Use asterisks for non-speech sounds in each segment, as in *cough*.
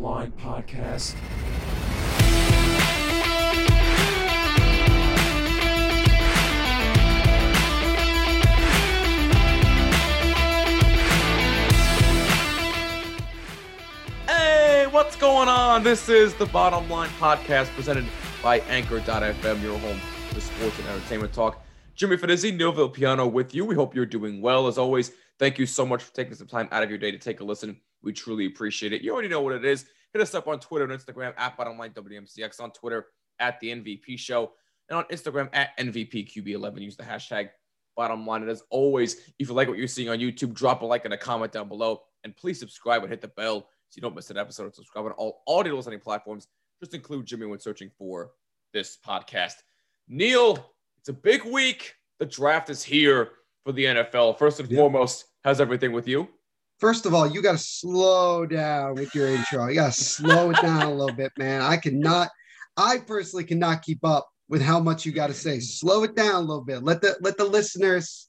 Line Podcast. Hey, what's going on? This is the Bottom Line Podcast presented by Anchor.fm, your home for sports and entertainment talk. Jimmy Finizzi, Neil Piano with you. We hope you're doing well. As always, thank you so much for taking some time out of your day to take a listen. We truly appreciate it. You already know what it is. Hit us up on Twitter and Instagram at Bottom Line WMCX, on Twitter at the MVP Show, and on Instagram at NVPQB11. Use the hashtag Bottom Line. And as always, if you like what you're seeing on YouTube, drop a like and a comment down below, and please subscribe and hit the bell so you don't miss an episode. Subscribe on all audio listening platforms. Just include Jimmy when searching for this podcast. Neil, it's a big week. The draft is here for the NFL. First and Yeah. foremost, how's everything with you? First of all, you got to slow down with your intro. You got to slow it down a little bit, man. I cannot, I personally cannot keep up with how much you got to say. Slow it down a little bit. Let the let the listeners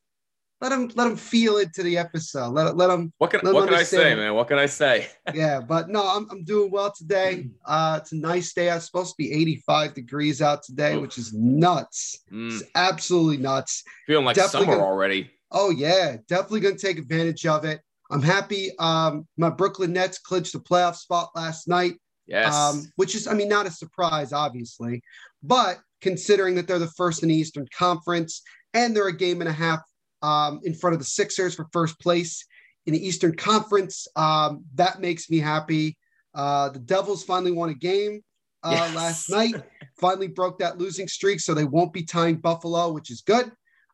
let them let them feel into the episode. Let let them. What can what can I say, man? What can I say? *laughs* Yeah, but no, I'm I'm doing well today. Uh, it's a nice day. It's supposed to be 85 degrees out today, Oof. which is nuts. Mm, It's absolutely nuts. feeling like Definitely summer gonna- already. Oh yeah, definitely going to take advantage of it. I'm happy. Um, my Brooklyn Nets clinched the playoff spot last night, Yes. um, which is, I mean, not a surprise, obviously, but considering that they're the first in the Eastern Conference and they're a game and a half um, in front of the Sixers for first place in the Eastern Conference, um, that makes me happy. Uh, the Devils finally won a game uh, Yes. last night, *laughs* finally broke that losing streak, so they won't be tying Buffalo, which is good.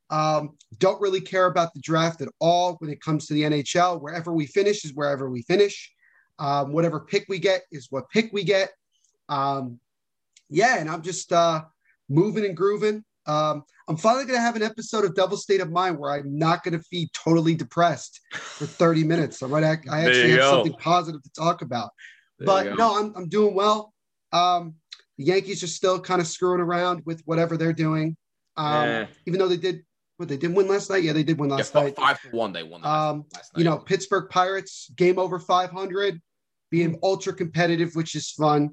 Um, don't really care about the draft at all when it comes to the NHL. Wherever we finish is wherever we finish. Um, whatever pick we get is what pick we get. Um, yeah, and I'm just uh, moving and grooving. Um, I'm finally going to have an episode of Double State of Mind where I'm not going to be totally depressed for 30 *laughs* minutes. I might act, I actually have go. something positive to talk about. There But no, I'm, I'm doing well. Um, the Yankees are still kind of screwing around with whatever they're doing. Um, Eh. even though they did, what they didn't win last night. Yeah, they did win last fi- night. five to one they won Um, last night. you know, Pittsburgh Pirates game over 500, being ultra competitive, which is fun.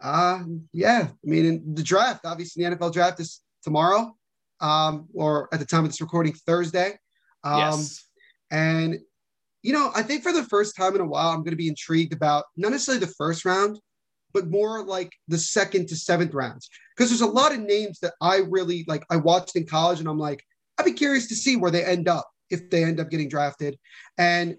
Uh, yeah, I mean, in the draft, obviously, the NFL draft is tomorrow, um, or at the time of this recording, Thursday. Um, yes. and, you know, I think for the first time in a while, I'm going to be intrigued about not necessarily the first round, but more like the second to seventh rounds. Because there's a lot of names that I really like, I watched in college and I'm like, I'd be curious to see where they end up if they end up getting drafted. And,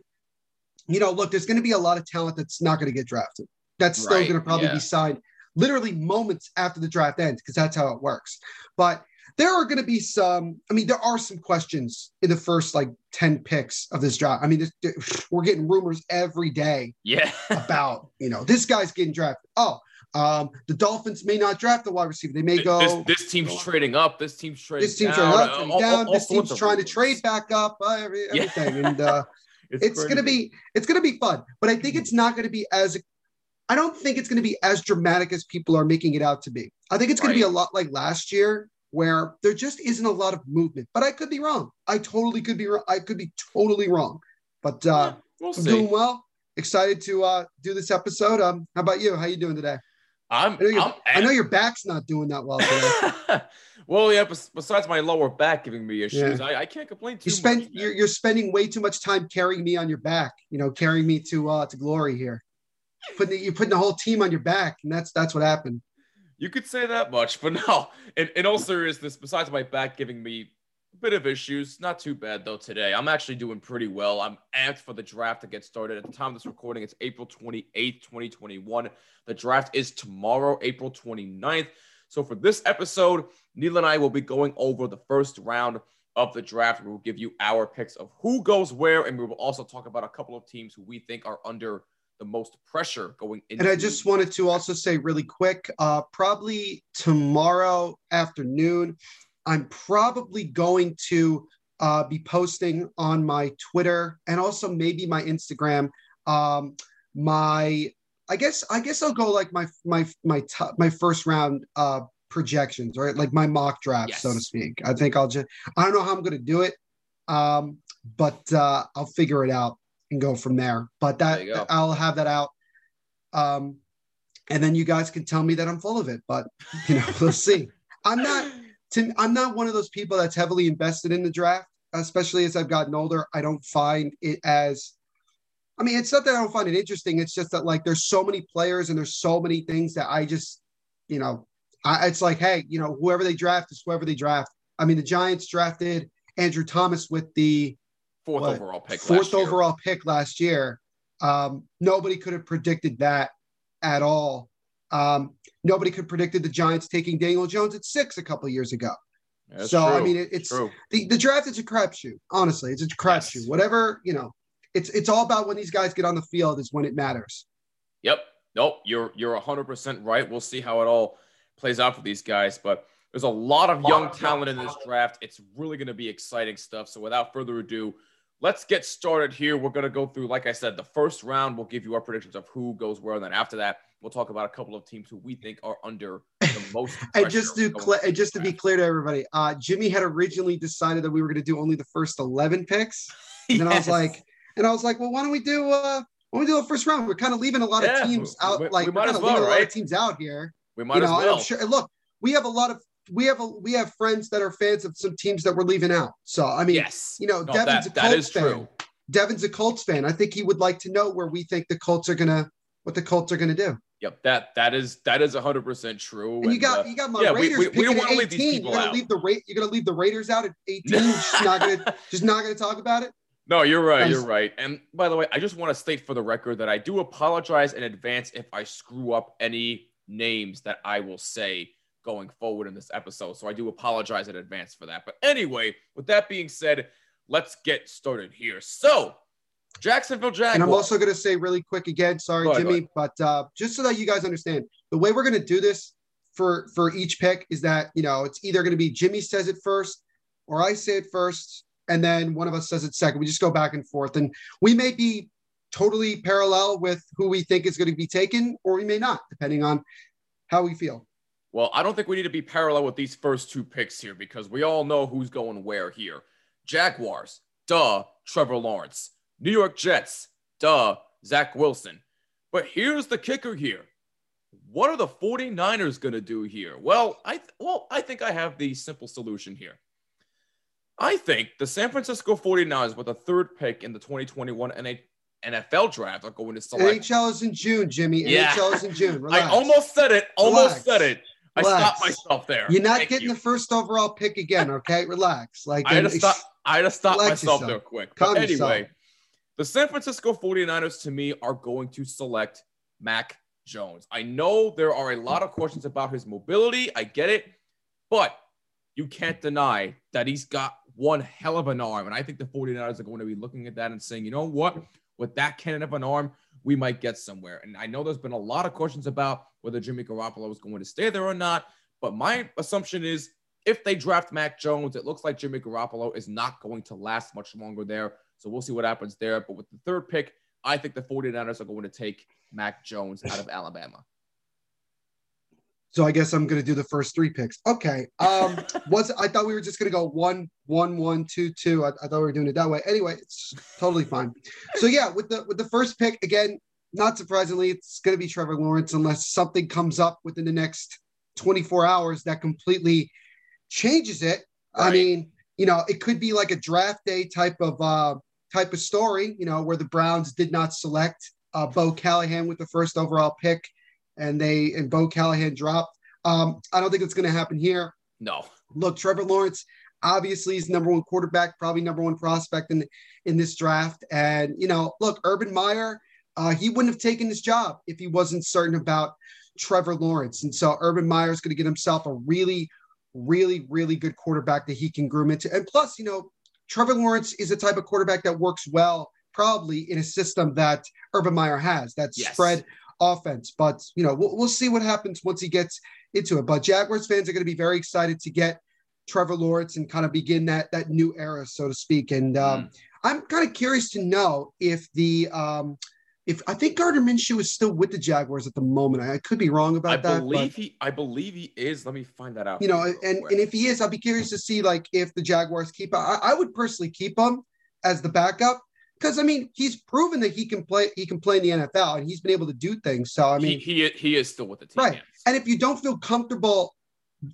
you know, look, there's going to be a lot of talent that's not going to get drafted. That's still going to probably yeah. be signed literally moments after the draft ends because that's how it works. But there are going to be some, I mean, there are some questions in the first like 10 picks of this draft. I mean, this, we're getting rumors every day Yeah. *laughs* about, you know, this guy's getting drafted. Oh, um, the Dolphins may not draft the wide receiver. They may go. this, this team's trading up. This team's trading this team's down. up, trading all- down. all- all this team's trying to trade back up. Uh, every, *laughs* Yeah. everything, and uh, *laughs* it's going to be it's going to be fun. But I think it's not going to be as I don't think it's going to be as dramatic as people are making it out to be. I think it's going to be a lot like last year, where there just isn't a lot of movement. But I could be wrong. I totally could be. wrong. I could be totally wrong. But uh, Yeah, we'll I'm see. doing well. Excited to uh, do this episode. Um, how about you? How you doing today? I'm, I know, your, I'm I know your back's not doing that well today. *laughs* well, yeah. Besides my lower back giving me issues, Yeah. I, I can't complain too you spend, much. You're, you're spending way too much time carrying me on your back. You know, carrying me to uh, to glory here. Putting the, you're putting the whole team on your back, and that's that's what happened. You could say that much, but *laughs* no. In, in all seriousness, besides my back giving me bit of issues, not too bad though today. I'm actually doing pretty well. I'm amped for the draft to get started. At the time of this recording, it's April 28th, 2021. The draft is tomorrow, April 29th. So for this episode, Neil and I will be going over the first round of the draft. We will give you our picks of who goes where, and we will also talk about a couple of teams who we think are under the most pressure going into. And I just wanted to also say really quick, uh, probably tomorrow afternoon, I'm probably going to uh, be posting on my Twitter and also maybe my Instagram. Um, my, I guess, I guess I'll go like my my my top, my first round uh, projections, right? Like my mock draft, so to speak. I think I'll just, I don't know how I'm going to do it, um, but uh, I'll figure it out and go from there. But that There. I'll have that out Um, and then you guys can tell me that I'm full of it, but you know, *laughs* we'll see. I'm not. To, I'm not one of those people that's heavily invested in the draft, especially as I've gotten older. I don't find it as I mean, it's not that I don't find it interesting. It's just that like there's so many players and there's so many things that I just, you know, I, it's like, hey, you know, whoever they draft is whoever they draft. I mean, the Giants drafted Andrew Thomas with the fourth what, overall pick. Fourth overall pick last year. Um, nobody could have predicted that at all. Um, nobody could predicted the Giants taking Daniel Jones at six a couple years ago. That's so true. I mean, it, it's the, the draft is a crapshoot. Honestly, it's a crapshoot. Yes. Whatever you know, it's it's all about when these guys get on the field is when it matters. Yep. Nope. You're you're hundred percent right. We'll see how it all plays out for these guys, but there's a lot of young talent in this draft. It's really going to be exciting stuff. So without further ado, let's get started here. We're going to go through, like I said, the first round. We'll give you our predictions of who goes where, and then after that, we'll talk about a couple of teams who we think are under the *laughs* most. and just to cl- and just to be clear to everybody, uh, Jimmy had originally decided that we were going to do only the first eleven picks, *laughs* and yes. I was like, and I was like, well, why don't we do uh why don't we do the first round? We're kind of leaving a lot yeah, of teams out. We, like we might as well, right? A lot of teams out here. We might you know, as well. Sure, look, we have a lot of we have a we have friends that are fans of some teams that we're leaving out. So I mean, yes, you know, no, Devin's that, a Colts fan. True. Devin's a Colts fan. I think he would like to know where we think the Colts are gonna what the Colts are gonna do. Yep, that that is that is hundred percent true. And, you got uh, you got my yeah, Raiders we, we, we don't want to leave these people you're gonna out. Leave the rate. You're gonna leave the Raiders out at 18. *laughs* just not gonna just not gonna talk about it. No, you're right. You're right. And by the way, I just want to state for the record that I do apologize in advance if I screw up any names that I will say going forward in this episode. So I do apologize in advance for that. But anyway, with that being said, let's get started here. So, Jacksonville Jaguars. And I'm also going to say really quick again, sorry, ahead, Jimmy, but uh, just so that you guys understand, the way we're going to do this for for each pick is that you know it's either going to be Jimmy says it first or I say it first and then one of us says it second. We just go back and forth, and we may be totally parallel with who we think is going to be taken, or we may not, depending on how we feel. Well, I don't think we need to be parallel with these first two picks here because we all know who's going where here. Jaguars, duh, Trevor Lawrence. New York Jets, duh, Zach Wilson. But here's the kicker here. What are the 49ers going to do here? Well, I th- well, I think I have the simple solution here. I think the San Francisco 49ers with a third pick in the 2021 NFL draft are going to select. NHL is in June, Jimmy. Yeah. NHL is in June. Relax. I almost said it. Almost Relax. said it. I Relax. stopped myself there. You're not Thank getting you. the first overall pick again, okay? Relax. Like I had to stop. I had to stop myself yourself. there quick. But Calm anyway, yourself. The San Francisco 49ers to me are going to select Mac Jones. I know there are a lot of questions about his mobility. I get it, but you can't deny that he's got one hell of an arm. And I think the 49ers are going to be looking at that and saying, you know what? With that cannon of an arm, we might get somewhere. And I know there's been a lot of questions about whether Jimmy Garoppolo is going to stay there or not. But my assumption is if they draft Mac Jones, it looks like Jimmy Garoppolo is not going to last much longer there. So we'll see what happens there. But with the third pick, I think the 49ers are going to take Mac Jones out of Alabama. So I guess I'm going to do the first three picks. Okay. Um, *laughs* was I thought we were just going to go one, one, one, two, two. I, I thought we were doing it that way. Anyway, it's totally fine. So yeah, with the with the first pick again, not surprisingly, it's going to be Trevor Lawrence unless something comes up within the next 24 hours that completely changes it. Right. I mean, you know, it could be like a draft day type of uh, type of story. You know, where the Browns did not select uh, Bo Callahan with the first overall pick and they and Bo Callahan dropped. Um, I don't think it's going to happen here. No. Look, Trevor Lawrence obviously is number one quarterback, probably number one prospect in in this draft. And you know, look, Urban Meyer, uh, he wouldn't have taken this job if he wasn't certain about Trevor Lawrence. And so Urban Meyer is going to get himself a really, really, really good quarterback that he can groom into. And plus, you know, Trevor Lawrence is a type of quarterback that works well probably in a system that Urban Meyer has that yes. spread offense. But you know, we'll, we'll see what happens once he gets into it. But Jaguars fans are going to be very excited to get Trevor Lawrence and kind of begin that that new era, so to speak. And um, mm. I'm kind of curious to know if the um, if I think Gardner Minshew is still with the Jaguars at the moment. I, I could be wrong about I that. I believe he I believe he is. Let me find that out. You know, and, and if he is, I'll be curious to see like if the Jaguars keep I, I would personally keep him as the backup because I mean he's proven that he can play he can play in the NFL and he's been able to do things. So I mean he he, he is still with the team. Right. yes. And if you don't feel comfortable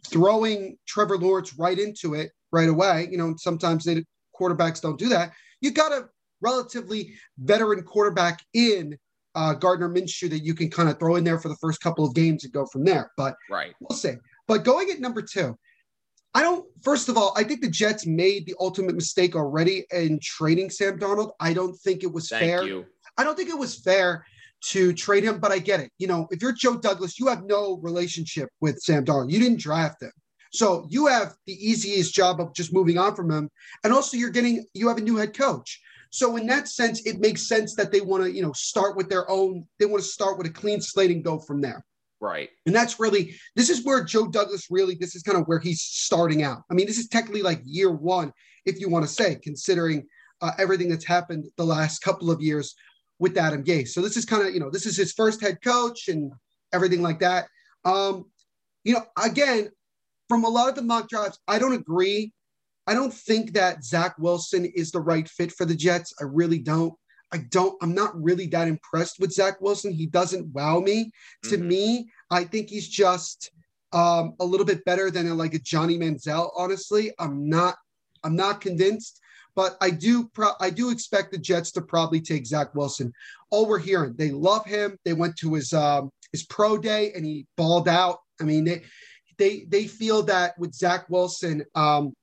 throwing Trevor Lawrence right into it right away, you know, sometimes they quarterbacks don't do that. You got a relatively veteran quarterback in uh, Gardner Minshew that you can kind of throw in there for the first couple of games and go from there. But right. we'll see. But going at number two, I don't. First of all, I think the Jets made the ultimate mistake already in trading Sam Darnold. I don't think it was Thank fair. you. I don't think it was fair to trade him, but I get it. You know, if you're Joe Douglas, you have no relationship with Sam Darnold. You didn't draft him. So you have the easiest job of just moving on from him. And also you're getting you have a new head coach. So in that sense, it makes sense that they want to, you know, start with their own, they want to start with a clean slate and go from there. Right. And that's really this is where Joe Douglas really this is kind of where he's starting out. I mean, this is technically like year one, if you want to say, considering uh, everything that's happened the last couple of years with Adam Gase. So this is kind of you know this is his first head coach and everything like that. Um, you know, again, from a lot of the mock drafts, I don't agree. I don't think that Zach Wilson is the right fit for the Jets. I really don't. I don't, I'm not really that impressed with Zach Wilson. He doesn't wow me. To Mhm. me, I think he's just um, a little bit better than a, like a Johnny Manziel. Honestly, I'm not, I'm not convinced, but I do, pro- I do expect the Jets to probably take Zach Wilson. All we're hearing, they love him. They went to his um, his pro day and he balled out. I mean, they they they feel that with Zach Wilson, um,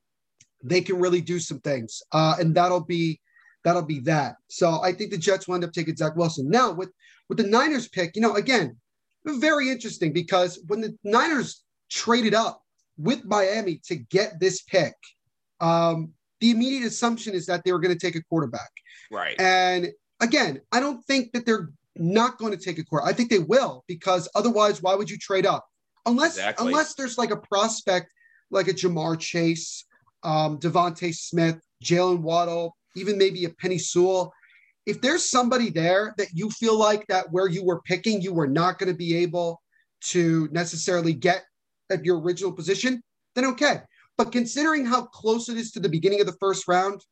they can really do some things, uh, and that'll be that'll be that. So I think the Jets will end up taking Zach Wilson. Now with with the Niners pick, you know, again, very interesting because when the Niners traded up with Miami to get this pick, um, the immediate assumption is that they were going to take a quarterback. Right. And again, I don't think that they're not going to take a quarterback. I think they will because otherwise, why would you trade up? Unless Exactly. unless there's like a prospect like a Ja'Marr Chase, um, DeVonta Smith, Jaylen Waddle, even maybe a Penei Sewell. If there's somebody there that you feel like that where you were picking, you were not going to be able to necessarily get at your original position, then okay. But considering how close it is to the beginning of the first round,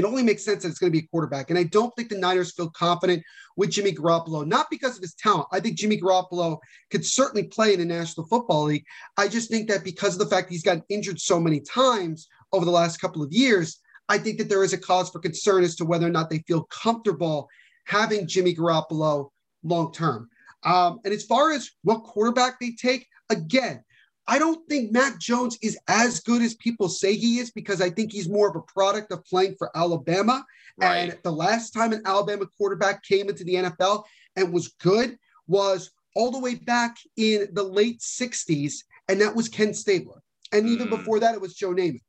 it only makes sense that it's going to be a quarterback. And I don't think the Niners feel confident with Jimmy Garoppolo, not because of his talent. I think Jimmy Garoppolo could certainly play in the National Football League. I just think that because of the fact he's gotten injured so many times over the last couple of years, I think that there is a cause for concern as to whether or not they feel comfortable having Jimmy Garoppolo long term. Um, and as far as what quarterback they take, again, I don't think Mac Jones is as good as people say he is because I think he's more of a product of playing for Alabama. Right. And the last time an Alabama quarterback came into the NFL and was good was all the way back in the late 60s, and that was Ken Stabler. And even Mm. before that, it was Joe Namath.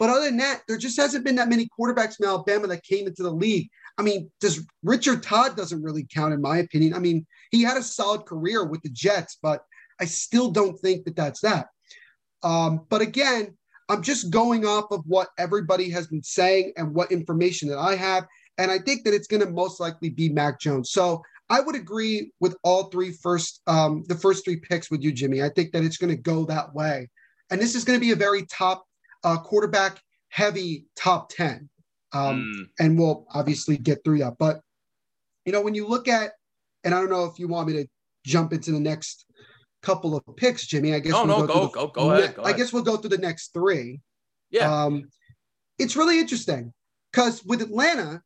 But other than that, there just hasn't been that many quarterbacks from Alabama that came into the league. I mean, does Richard Todd doesn't really count in my opinion. I mean, he had a solid career with the Jets, but I still don't think that that's that. Um, but again, I'm just going off of what everybody has been saying and what information that I have. And I think that it's going to most likely be Mac Jones. So I would agree with all three first, um, the first three picks with you, Jimmy. I think that it's going to go that way. And this is going to be a very top uh, quarterback heavy top 10. Um, Mm. and we'll obviously get through that. But you know, when you look at, and I don't know if you want me to jump into the next couple of picks, Jimmy. I guess we'll no, through go, the- go, go ahead, go I ahead. guess we'll go through the next three. Yeah. Um, it's really interesting because with Atlanta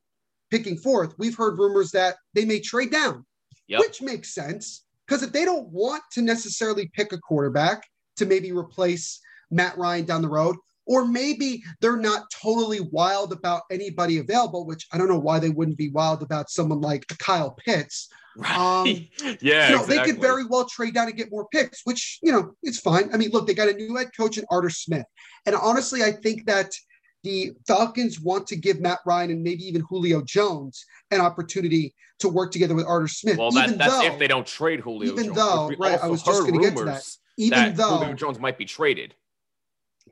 picking fourth, we've heard rumors that they may trade down, Yep. which makes sense because if they don't want to necessarily pick a quarterback to maybe replace Matt Ryan down the road, or maybe they're not totally wild about anybody available, which I don't know why they wouldn't be wild about someone like Kyle Pitts. Right. um, *laughs* yeah. you know, exactly. they could very well trade down and get more picks, which, you know, it's fine. I mean, look, they got a new head coach in Arthur Smith. And honestly, I think that the Falcons want to give Matt Ryan and maybe even Julio Jones an opportunity to work together with Arthur Smith. Well, even that, that's though, if they don't trade Julio even Jones. though- right, I was just gonna get to that. even that though Julio Jones might be traded.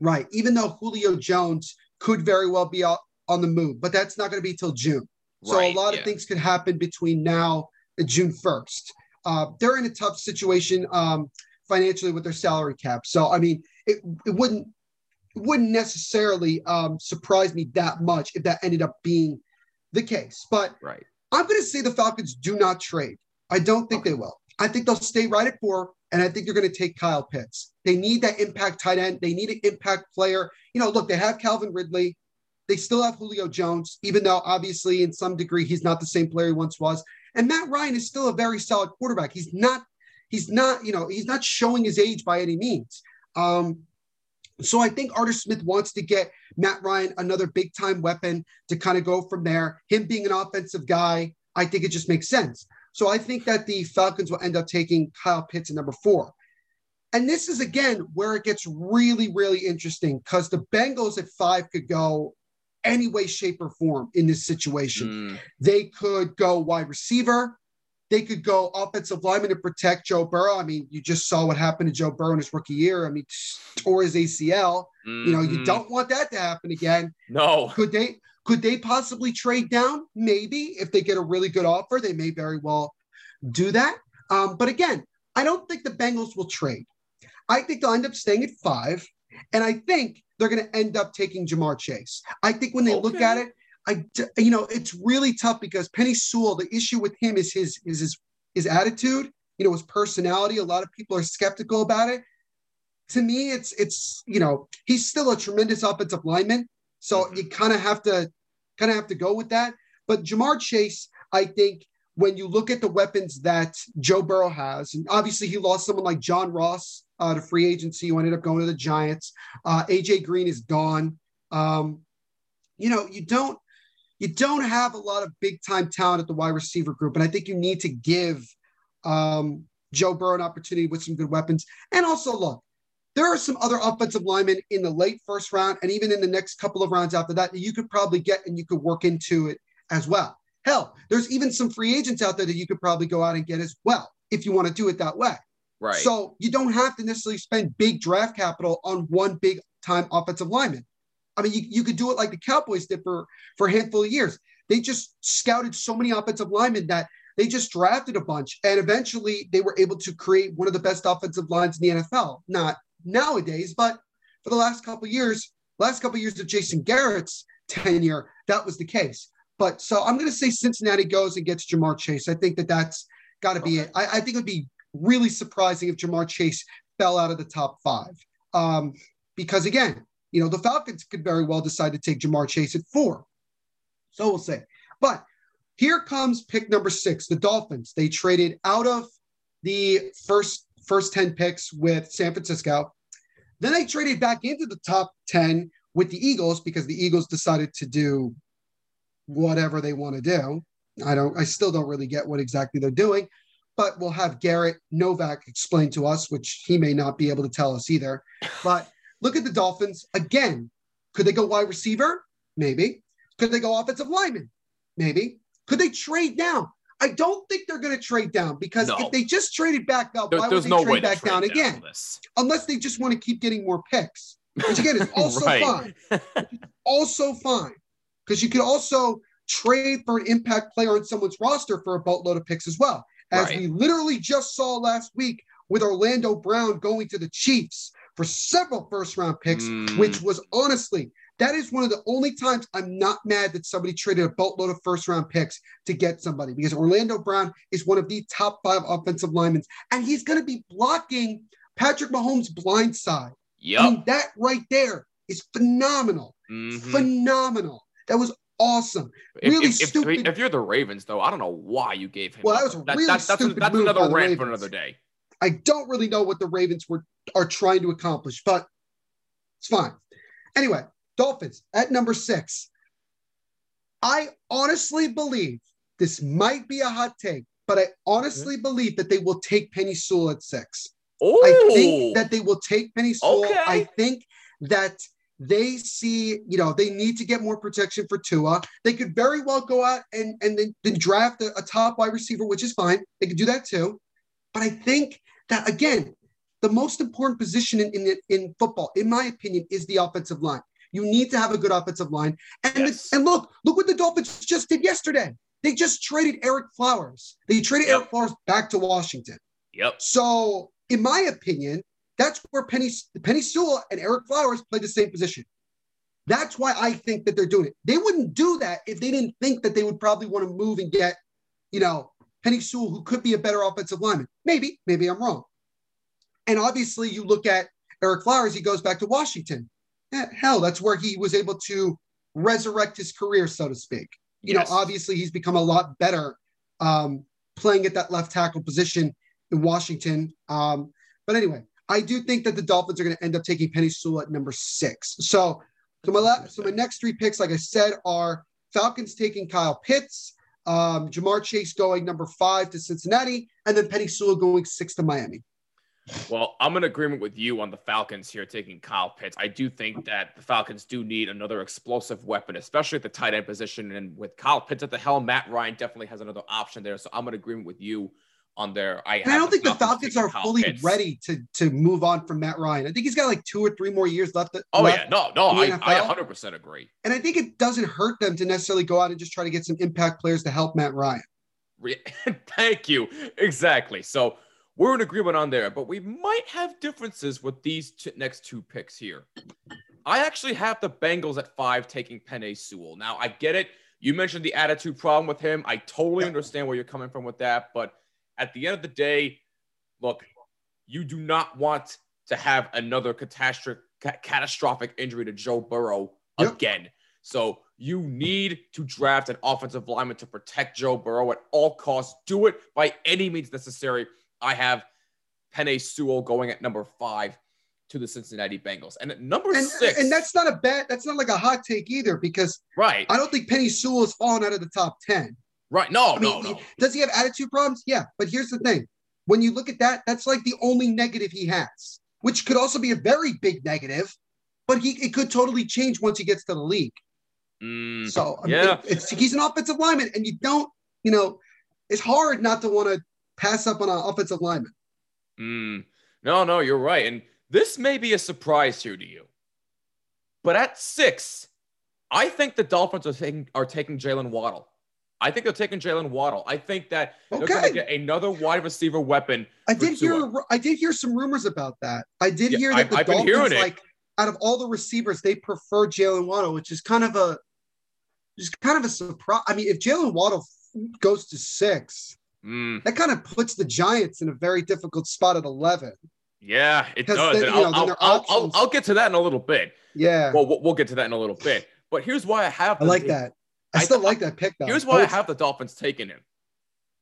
Right. Even though Julio Jones could very well be out on the move, but that's not going to be till June. So Right, a lot yeah. of things could happen between now June 1st. Uh, they're in a tough situation um, financially with their salary cap. So I mean, it, it wouldn't it wouldn't necessarily um, surprise me that much if that ended up being the case. But right. I'm going to say the Falcons do not trade. I don't think Okay. they will. I think they'll stay right at four, and I think they're going to take Kyle Pitts. They need that impact tight end. They need an impact player. You know, look, they have Calvin Ridley. They still have Julio Jones, even though obviously in some degree he's not the same player he once was. And Matt Ryan is still a very solid quarterback. He's not, he's not, you know, he's not showing his age by any means. Um, so I think Arthur Smith wants to get Matt Ryan another big time weapon to kind of go from there. Him being an offensive guy, I think it just makes sense. So I think that the Falcons will end up taking Kyle Pitts at number four. And this is again where it gets really, really interesting because the Bengals at five could go any way, shape, or form in this situation. Mm, They could go wide receiver. They could go offensive lineman to protect Joe Burrow. I mean, you just saw what happened to Joe Burrow in his rookie year. I mean, tore his ACL. You know, you mhm. don't want that to happen again. No. Could they could they possibly trade down? Maybe if they get a really good offer, they may very well do that. Um, but again, I don't think the Bengals will trade. I think they'll end up staying at five, and I think they're going to end up taking Ja'Marr Chase. I think when they look at it, I you know it's really tough because Penei Sewell. The issue with him is his is his his attitude. You know his personality. A lot of people are skeptical about it. To me, it's it's you know he's still a tremendous offensive lineman. So Mhm. you kind of have to kind of have to go with that. But Ja'Marr Chase, I think when you look at the weapons that Joe Burrow has, and obviously he lost someone like John Ross uh, to free agency, who ended up going to the Giants. Uh, AJ Green is gone. Um, you know, you don't you don't have a lot of big time talent at the wide receiver group, and I think you need to give um, Joe Burrow an opportunity with some good weapons. And also, look, there are some other offensive linemen in the late first round and even in the next couple of rounds after that that you could probably get and you could work into it as well. Hell, there's even some free agents out there that you could probably go out and get as well if you want to do it that way. Right. So you don't have to necessarily spend big draft capital on one big time offensive lineman. I mean, you, you could do it like the Cowboys did for, for a handful of years. They just scouted so many offensive linemen that they just drafted a bunch. And eventually they were able to create one of the best offensive lines in the NFL. Not nowadays, but for the last couple of years, last couple of years of Jason Garrett's tenure, that was the case. But so I'm going to say Cincinnati goes and gets Ja'Marr Chase. I think that that's got to be Okay. it. I, I think it would be really surprising if Ja'Marr Chase fell out of the top five. Um, because again, you know, the Falcons could very well decide to take Ja'Marr Chase at four. So we'll say. But here comes pick number six, the Dolphins. They traded out of the first first 10 picks with San Francisco. Then they traded back into the top 10 with the Eagles because the Eagles decided to do whatever they want to do. I don't I still don't really get what exactly they're doing, but we'll have Garrett Novak explain to us, which he may not be able to tell us either. But look at the Dolphins again. Could they go wide receiver? Maybe. Could they go offensive lineman? Maybe. Could they trade down? I don't think they're going to trade down because No. if they just traded back up, There- why would they no trade back trade down down again? Unless they just want to keep getting more picks, which again is *laughs* also fine. Also fine because you could also trade for an impact player on someone's roster for a boatload of picks as well. As Right. we literally just saw last week with Orlando Brown going to the Chiefs for several first round picks, Mm. which was honestly, that is one of the only times I'm not mad that somebody traded a boatload of first round picks to get somebody because Orlando Brown is one of the top five offensive linemen, and he's going to be blocking Patrick Mahomes' blind side. I mean, that right there is phenomenal. Mhm. Phenomenal. That was awesome. Really if, if- stupid- If, you're the Ravens, though, I don't know why you gave him. Well, that was a really that's, stupid that's by another the rant for another day. I don't really know what the Ravens were are trying to accomplish, but it's fine. Anyway, Dolphins at number six. I honestly believe this might be a hot take, but I honestly mm-hmm. believe that they will take Penei Sewell at six. Oh, I think that they will take Penei Sewell. Okay. I think that they see, you know, they need to get more protection for Tua. They could very well go out and and then, then draft a, a top wide receiver, which is fine. They could do that too. But I think that again, the most important position in in, in football, in my opinion, is the offensive line. You need to have a good offensive line. And Yes. and look, look what the Dolphins just did yesterday. They just traded Ereck Flowers. They traded Yep. Ereck Flowers back to Washington. Yep. So, in my opinion, that's where Penny Penei Sewell and Ereck Flowers play the same position. That's why I think that they're doing it. They wouldn't do that if they didn't think that they would probably want to move and get, you know, Penei Sewell, who could be a better offensive lineman. Maybe, maybe I'm wrong. And obviously, you look at Ereck Flowers, he goes back to Washington. Hell, that's where he was able to resurrect his career, so to speak. You yes. know, obviously, he's become a lot better um, playing at that left tackle position in Washington. Um, but anyway, I do think that the Dolphins are going to end up taking Penei Sewell at number six. So, so my last, so my next three picks, like I said, are Falcons taking Kyle Pitts, um, Ja'Marr Chase going number five to Cincinnati, and then Penny Sewell going six to Miami. Well, I'm in agreement with you on the Falcons here taking Kyle Pitts. I do think that the Falcons do need another explosive weapon, especially at the tight end position. And with Kyle Pitts at the helm, Matt Ryan definitely has another option there. So I'm in agreement with you on there. I, I don't think the Falcons are fully Pitts. ready to to move on from Matt Ryan. I think he's got like two or three more years left. oh left yeah, no, no, I, I 100% agree. And I think it doesn't hurt them to necessarily go out and just try to get some impact players to help Matt Ryan. *laughs* Thank you. Exactly. So we're in agreement on there, but we might have differences with these t- next two picks here. I actually have the Bengals at five taking Penei Sewell. Now I get it. You mentioned the attitude problem with him. I totally understand where you're coming from with that, but at the end of the day, look, you do not want to have another catastrophic catastrophic injury to Joe Burrow yep. again. So you need to draft an offensive lineman to protect Joe Burrow at all costs. Do it by any means necessary. I have Penei Sewell going at number five to the Cincinnati Bengals. And at number and, six. And that's not a bad, that's not like a hot take either, because right. I don't think Penei Sewell has fallen out of the top 10. Right. No, I mean, no, no. Does he have attitude problems? Yeah. But here's the thing when you look at that, that's like the only negative he has, which could also be a very big negative, but he it could totally change once he gets to the league. Mm, so I mean, yeah, it's, he's an offensive lineman, and you don't, you know, it's hard not to want to pass up on an offensive lineman. Mm, no, no, you're right, and this may be a surprise here to you, but at six, I think the Dolphins are taking are taking Jaylen Waddle. I think they're taking Jaylen Waddle. I think that okay. they're going to get another wide receiver weapon. I did hear. I did hear some rumors about that. I did yeah, hear that I, the I've Dolphins, like out of all the receivers, they prefer Jaylen Waddle, which is kind of a, just kind of a surprise. I mean, if Jaylen Waddle goes to six, mm. that kind of puts the Giants in a very difficult spot at eleven. Yeah, it does. I'll, know, I'll, I'll, I'll, get to that in a little bit. Yeah. Well, we'll get to that in a little bit. But here's why I have. I like that. I still I, like that pick. Though. Here's why I have the Dolphins taking him.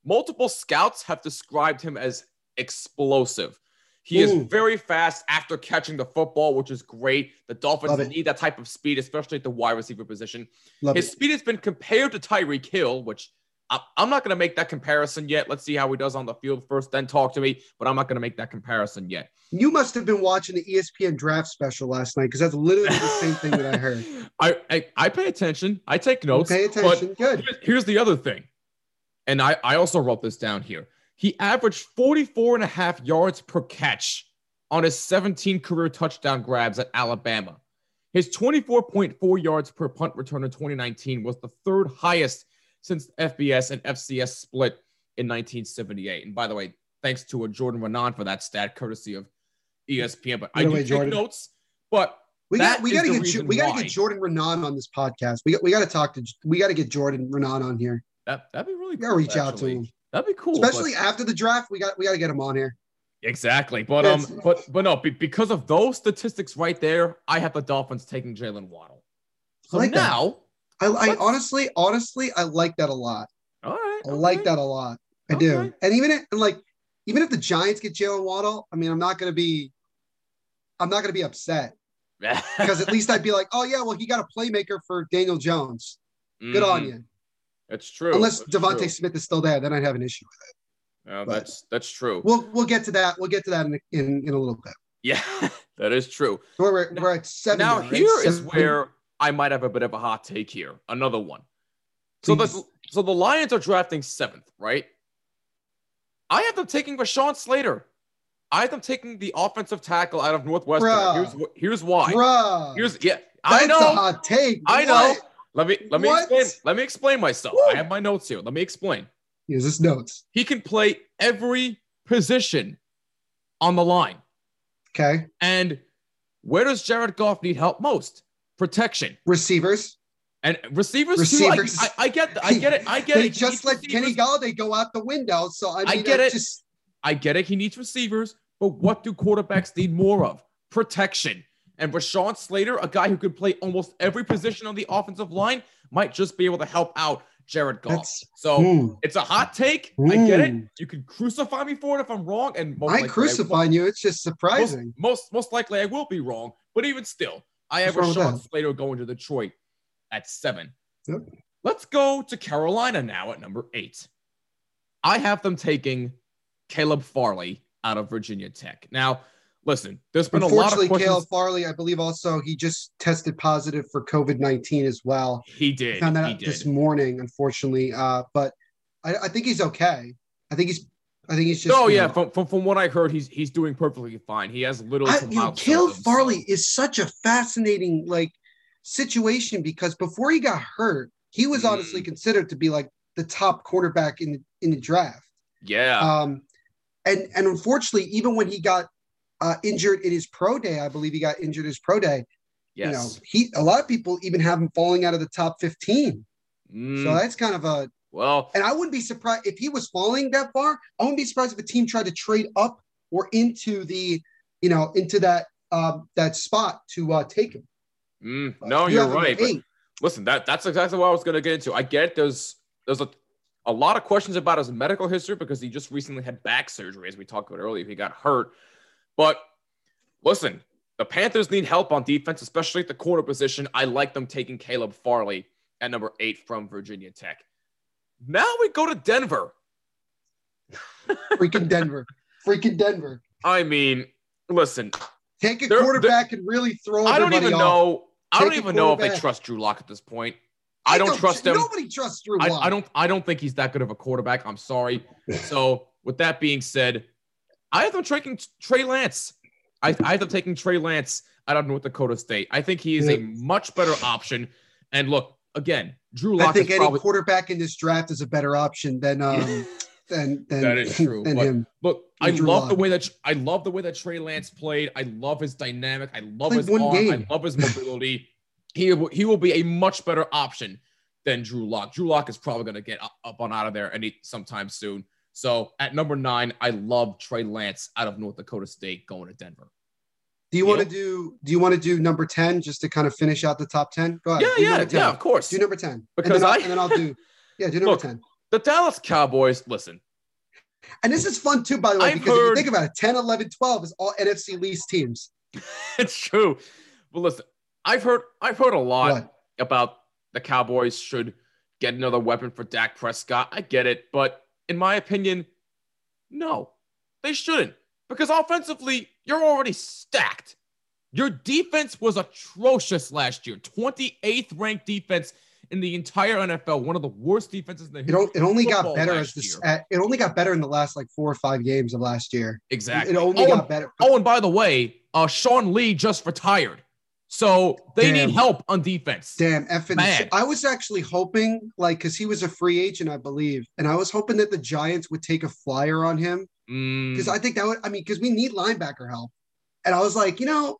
Multiple scouts have described him as explosive. He Ooh. is very fast after catching the football, which is great. The Dolphins need that type of speed, especially at the wide receiver position. Love His it. speed has been compared to Tyreek Hill, which I'm not going to make that comparison yet. Let's see how he does on the field first, then talk to me. But I'm not going to make that comparison yet. You must have been watching the ESPN draft special last night because that's literally the same thing that I *laughs* heard. I, I, I pay attention. I take notes. You pay attention. Good. Here's the other thing, and I I also wrote this down here. He averaged 44 and a half yards per catch on his 17 career touchdown grabs at Alabama. His 24.4 yards per punt return in 2019 was the third highest since FBS and FCS split in 1978. And by the way, thanks to a Jordan Raanan for that stat, courtesy of ESPN. But I do take Jordan. notes. But we got we got to get we got to get Jordan Raanan on this podcast. We got we got to talk to we got to get Jordan Raanan on here. That that'd be really. We got to reach actually. out to him. That'd be cool, especially but... after the draft. We got we got to get him on here. Exactly, but um, but but no, because of those statistics right there, I have the Dolphins taking Jaylen Waddle. So like now, I, I honestly, honestly, I like that a lot. All right, I okay. like that a lot. I okay. do, and even it, and like even if the Giants get Jaylen Waddle, I mean, I'm not gonna be, I'm not gonna be upset *laughs* because at least I'd be like, oh yeah, well he got a playmaker for Daniel Jones. Good mm-hmm. on you. That's true. Unless that's DeVonta true. Smith is still there, then I'd have an issue with it. No, that's that's true. We'll we'll get to that. We'll get to that in in, in a little bit. Yeah, *laughs* that is true. So we're, we're at seven. Now, now here right? is seven. where I might have a bit of a hot take here. Another one. So the so the Lions are drafting seventh, right? I have them taking Rashawn Slater. I have them taking the offensive tackle out of Northwestern. Bruh. Here's here's why. Bruh. Here's yeah. That's I know. a hot take. I know. Let me let me what? explain. Let me explain myself. Woo. I have my notes here. Let me explain. Here's his notes. He can play every position on the line. Okay. And where does Jared Goff need help most? Protection. Receivers. And receivers, Receivers. Too, I, I, I get, I get it, I get they it. Just let receivers. Kenny Golladay go out the window. So I I get I it. Just I get it. He needs receivers, but what do quarterbacks need more of? Protection. And Rashawn Slater, a guy who could play almost every position on the offensive line, might just be able to help out Jared Goff. That's- So it's a hot take. I get it. You can crucify me for it if I'm wrong. And most I crucify crucifying you. It's just most, surprising. most most likely I will be wrong. But even still, I have Rashawn? Slater going to Detroit at seven. Yep. Let's go to Carolina now at number eight. I have them taking Caleb Farley out of Virginia Tech. Now, listen, there's been a lot of Unfortunately, questions. Caleb Farley, I believe, also he just tested positive for COVID nineteen as well. he did. Found that he out did. this morning, unfortunately. Uh, but I, I think he's okay. I think he's. I think he's just. oh yeah, know, from, from from what I heard, he's he's doing perfectly fine. He has little. I, you know, Caleb Farley is such a fascinating like situation because before he got hurt, he was Mm. honestly considered to be like the top quarterback in the in the draft. Yeah. Um, and and unfortunately, even when he got uh, injured in his pro day, I believe he got injured his pro day. yes. You know, he a lot of people even have him falling out of the top fifteen. Mm, So that's kind of a. well, And I wouldn't be surprised if he was falling that far. I wouldn't be surprised if a team tried to trade up or into the, you know, into that um, that spot to uh, take him. mm, no, you you're have him at right. Listen, that that's exactly what I was going to get into. I get there's there's a a lot of questions about his medical history because he just recently had back surgery, as we talked about earlier. He got hurt, but listen, the Panthers need help on defense, especially at the corner position. I like them taking Caleb Farley at number eight from Virginia Tech. Now we go to Denver. Freaking Denver. Freaking Denver. I mean, listen, Take a They're- quarterback and really throw I don't even off. know. I don't even know if they quarterback. trust Drew Lock at this point. I don't trust him. Nobody trusts Drew I, Lock. I don't I don't think he's that good of a quarterback. I'm sorry. So with that being said, I have them taking Trey Lance. I, I have them taking Trey Lance out of North Dakota State. I think he is a much better option. And look, again, Drew I think is any probably quarterback in this draft is a better option than um *laughs* than than That is true, than but- him. look. I Drew love the way that I love the way that Trey Lance played. I love his dynamic. I love Played his one arm. I love his *laughs* mobility. he will, he will be a much better option than Drew Lock. Drew Lock is probably going to get up, up on out of there any sometime soon. So at number nine, I love Trey Lance out of North Dakota State going to Denver. Do you want to do do you want to do number 10 just to kind of finish out the top 10? Go ahead. Yeah, do yeah, yeah, of course. Do number 10. Because and then, I- I'll, and then I'll do *laughs* Yeah, do number Look, 10. The Dallas Cowboys, listen, And this is fun too, by the way, I've because if you think about it, 10, 11, 12 is all NFC least teams. *laughs* it's true. But listen, I've heard I've heard a lot What? about the Cowboys should get another weapon for Dak Prescott. I get it, but in my opinion, no, they shouldn't. Because offensively, you're already stacked. Your defense was atrocious last year. 28th ranked defense in the entire NFL, one of the worst defenses in the It, o- it only got better as this. At, it only got better in the last like four or five games of last year. Exactly. It only oh, got better. oh, and by the way, uh, Sean Lee just retired. So they Damn. need help on defense. Damn, effing. I was actually hoping, like, because he was a free agent, I believe, and I was hoping that the Giants would take a flyer on him Mm, because I think that would. I mean, because we need linebacker help, and I was like, you know,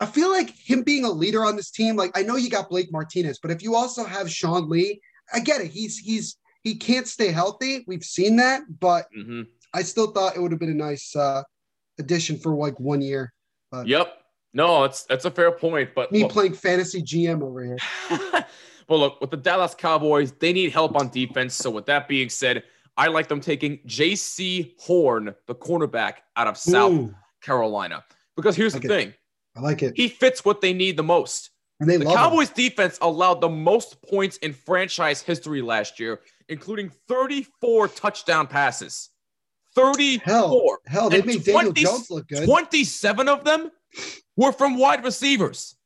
I feel like him being a leader on this team. Like, I know you got Blake Martinez, but if you also have Sean Lee, I get it. He's he's he can't stay healthy. We've seen that, but mhm. I still thought it would have been a nice uh, addition for like one year. Yep. No, that's that's a fair point. But Me look, playing fantasy GM over here. *laughs* well, look, with the Dallas Cowboys, they need help on defense. So with that being said, I like them taking Jaycee Horn, the cornerback out of South Ooh, Carolina. Because here's the it. thing, I like it. he fits what they need the most. And they The love him. Cowboys defense allowed the most points in franchise history last year, including 34 touchdown passes. 34. Hell, hell, they made Daniel Jones look good. 27 of them were from wide receivers.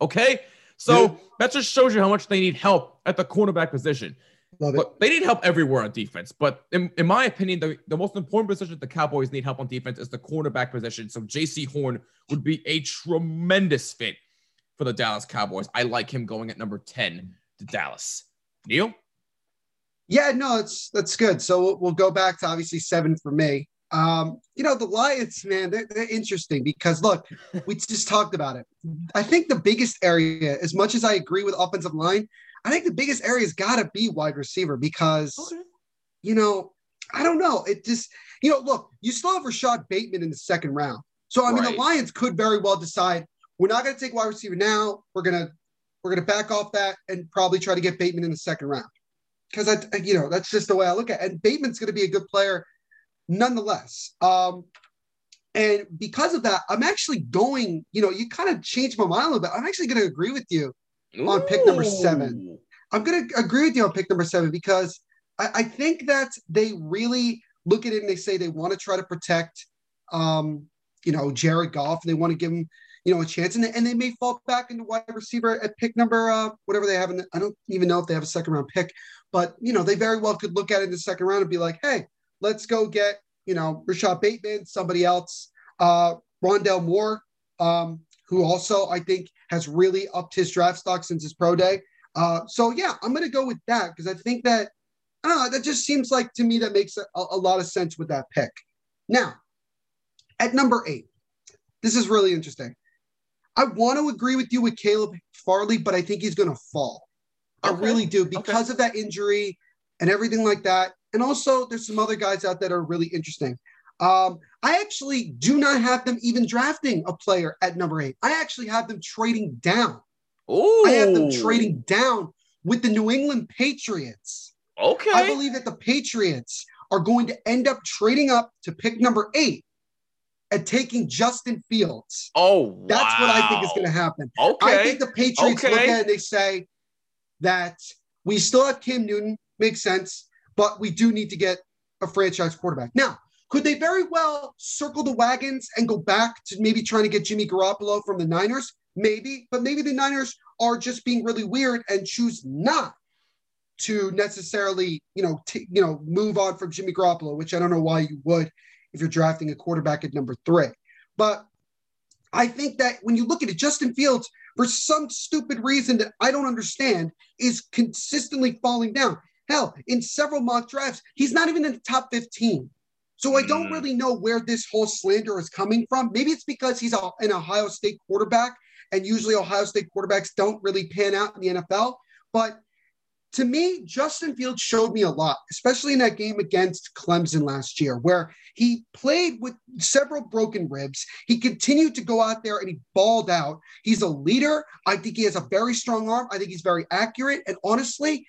Okay. So Yeah. that just shows you how much they need help at the cornerback position. Love it. But they need help everywhere on defense. But in, in my opinion, the, the most important position the Cowboys need help on defense is the cornerback position. So Jaycee Horn would be a tremendous fit for the Dallas Cowboys. I like him going at number 10 to Dallas. Neil? Yeah, no, it's that's good. So we'll, we'll go back to obviously seven for me. Um, you know, the Lions, man, they're, they're interesting because look, we just talked about it. I think the biggest area, as much as I agree with offensive line, I think the biggest area has got to be wide receiver because, okay. you know, I don't know. It just, you know, look, you still have Rashod Bateman in the second round. So I mean, right. the Lions could very well decide we're not going to take wide receiver now. We're gonna we're gonna back off that and probably try to get Bateman in the second round because I, you know, that's just the way I look at it. And Bateman's going to be a good player nonetheless. Um, and because of that, I'm actually going, you know, you kind of changed my mind a little bit. I'm actually going to agree with you Ooh. on pick number seven. I'm going to agree with you on pick number seven because I, I, think that they really look at it and they say they want to try to protect, um, you know, Jared Goff and they want to give him, you know, a chance. And they, and they may fall back into wide receiver at pick number, uh, whatever they have. In the, I don't even know if they have a second round pick, but, you know, they very well could look at it in the second round and be like, hey, let's go get, you know, Rashod Bateman, somebody else, uh, Rondale Moore, um, who also I think has really upped his draft stock since his pro day. Uh, so yeah, I'm going to go with that because I think that I don't know, that just seems like to me that makes a, a lot of sense with that pick. Now, at number eight, this is really interesting. I want to agree with you with Caleb Farley, but I think he's going to fall. Okay. I really do because okay. of that injury and everything like that. And also, there's some other guys out that are really interesting. Um, I actually do not have them even drafting a player at number eight. I actually have them trading down. Oh, I have them trading down with the New England Patriots. Okay. I believe that the Patriots are going to end up trading up to pick number eight and taking Justin Fields. Oh, wow. That's what I think is going to happen. Okay. I think the Patriots okay. look at it and they say that we still have Cam Newton, makes sense but we do need to get a franchise quarterback. Now, could they very well circle the wagons and go back to maybe trying to get Jimmy Garoppolo from the Niners? Maybe, but maybe the Niners are just being really weird and choose not to necessarily, you know, t- you know, move on from Jimmy Garoppolo, which I don't know why you would if you're drafting a quarterback at number three. But I think that when you look at it, Justin Fields, for some stupid reason that I don't understand, is consistently falling down. Hell, in several mock drafts, he's not even in the top 15. So I don't mm. really know where this whole slander is coming from. Maybe it's because he's a, an Ohio State quarterback, and usually Ohio State quarterbacks don't really pan out in the NFL. But to me, Justin Fields showed me a lot, especially in that game against Clemson last year, where he played with several broken ribs. He continued to go out there and he balled out. He's a leader. I think he has a very strong arm. I think he's very accurate. And honestly,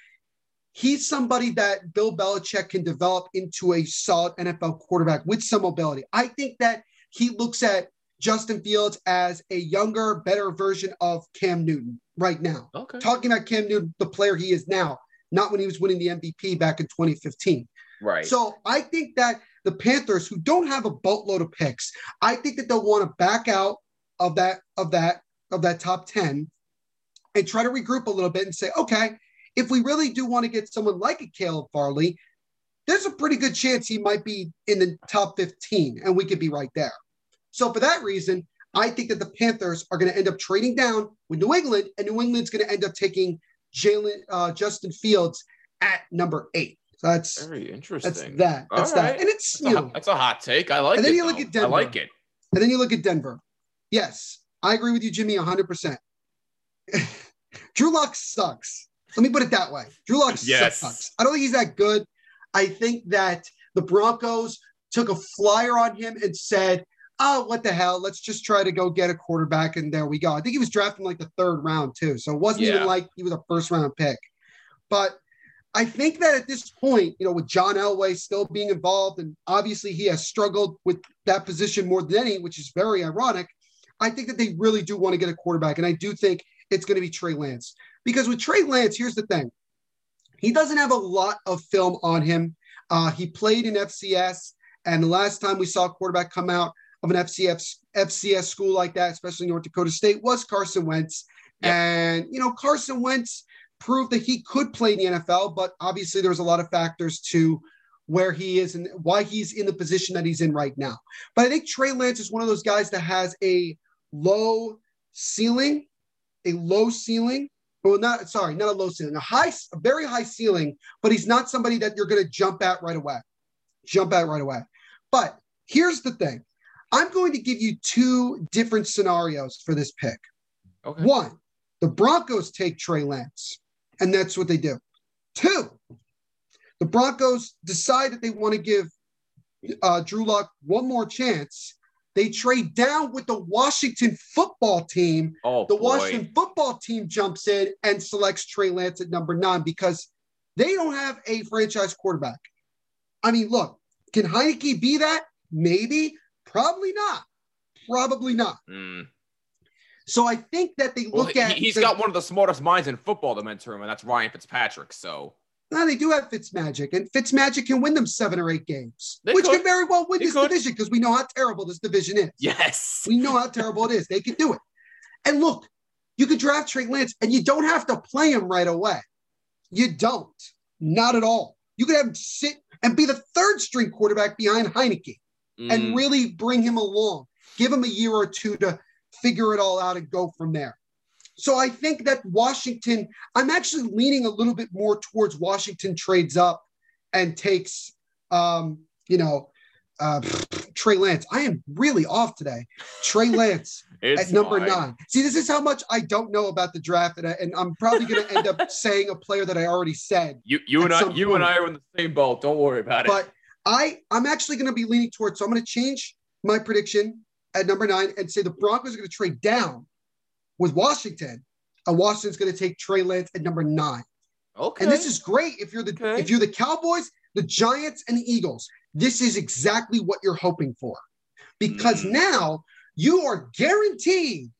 he's somebody that Bill Belichick can develop into a solid NFL quarterback with some mobility. I think that he looks at Justin Fields as a younger, better version of Cam Newton right now. Okay. Talking about Cam Newton, the player he is now, not when he was winning the MVP back in 2015. Right. So I think that the Panthers, who don't have a boatload of picks, I think that they'll want to back out of that of that of that top 10 and try to regroup a little bit and say, okay, if we really do want to get someone like a Caleb Farley, there's a pretty good chance he might be in the top 15 and we could be right there. So for that reason, I think that the Panthers are going to end up trading down with New England, and New England's going to end up taking Jalen uh, Justin Fields at number eight. So that's very interesting. That's that. That's All that. Right. And it's that's you know, a, that's a hot take. I like. And then it, you look though. at Denver. I like it. And then you look at Denver. Yes, I agree with you, Jimmy, 100. percent *laughs* Drew Lock sucks. Let me put it that way. Drew Lock yes. sucks. I don't think he's that good. I think that the Broncos took a flyer on him and said, oh, what the hell? Let's just try to go get a quarterback. And there we go. I think he was drafted like the third round, too. So it wasn't yeah. even like he was a first round pick. But I think that at this point, you know, with John Elway still being involved, and obviously he has struggled with that position more than any, which is very ironic. I think that they really do want to get a quarterback. And I do think it's going to be Trey Lance. Because with Trey Lance, here's the thing he doesn't have a lot of film on him. Uh, he played in FCS, and the last time we saw a quarterback come out of an FCS, FCS school like that, especially North Dakota State, was Carson Wentz. Yep. And, you know, Carson Wentz proved that he could play in the NFL, but obviously there's a lot of factors to where he is and why he's in the position that he's in right now. But I think Trey Lance is one of those guys that has a low ceiling, a low ceiling, well, not sorry, not a low ceiling, a high, a very high ceiling, but he's not somebody that you're going to jump at right away. Jump at right away. But Here's the thing. I'm going to give you two different scenarios for this pick. Okay. One, the Broncos take Trey Lance, and that's what they do. Two, the Broncos decide that they want to give uh, Drew Lock one more chance. They trade down with the Washington football team. Oh, The boy. Washington football team jumps in and selects Trey Lance at number nine because they don't have a franchise quarterback. I mean, look, can Heinicke be that? Maybe. Probably not. Probably not. Mm. So I think that they look he, at he's the- got one of the smartest minds in football to mentor him, and that's Ryan Fitzpatrick. So No, they do have Fitzmagic, and Fitzmagic can win them seven or eight games, They which could. can very well win They this could. division because we know how terrible this division is. yes, We know how terrible it is. They can do it. And look, you could draft Trey Lance, and you don't have to play him right away. You don't, not at all. You could have him sit and be the third string quarterback behind Heinicke and Mm, really bring him along. Give him a year or two to figure it all out and go from there. So I think that Washington, I'm actually leaning a little bit more towards Washington trades up and takes, um, you know, uh, *sighs* Trey Lance. I am really off today. Trey *laughs* Lance at number fine. nine. See, this is how much I don't know about the draft, and, I, and I'm probably going to end up *laughs* saying a player that I already said. You, you and I, you and. I are in the same boat. Don't worry about it. But I, I'm actually going to be leaning towards. So I'm going to change my prediction at number nine and say the Broncos are going to trade down with Washington, and Washington's going to take Trey Lance at number nine. okay, And this is great if you're the Okay. if you're the Cowboys, the Giants, and the Eagles. This is exactly what you're hoping for, because Mm. now you are guaranteed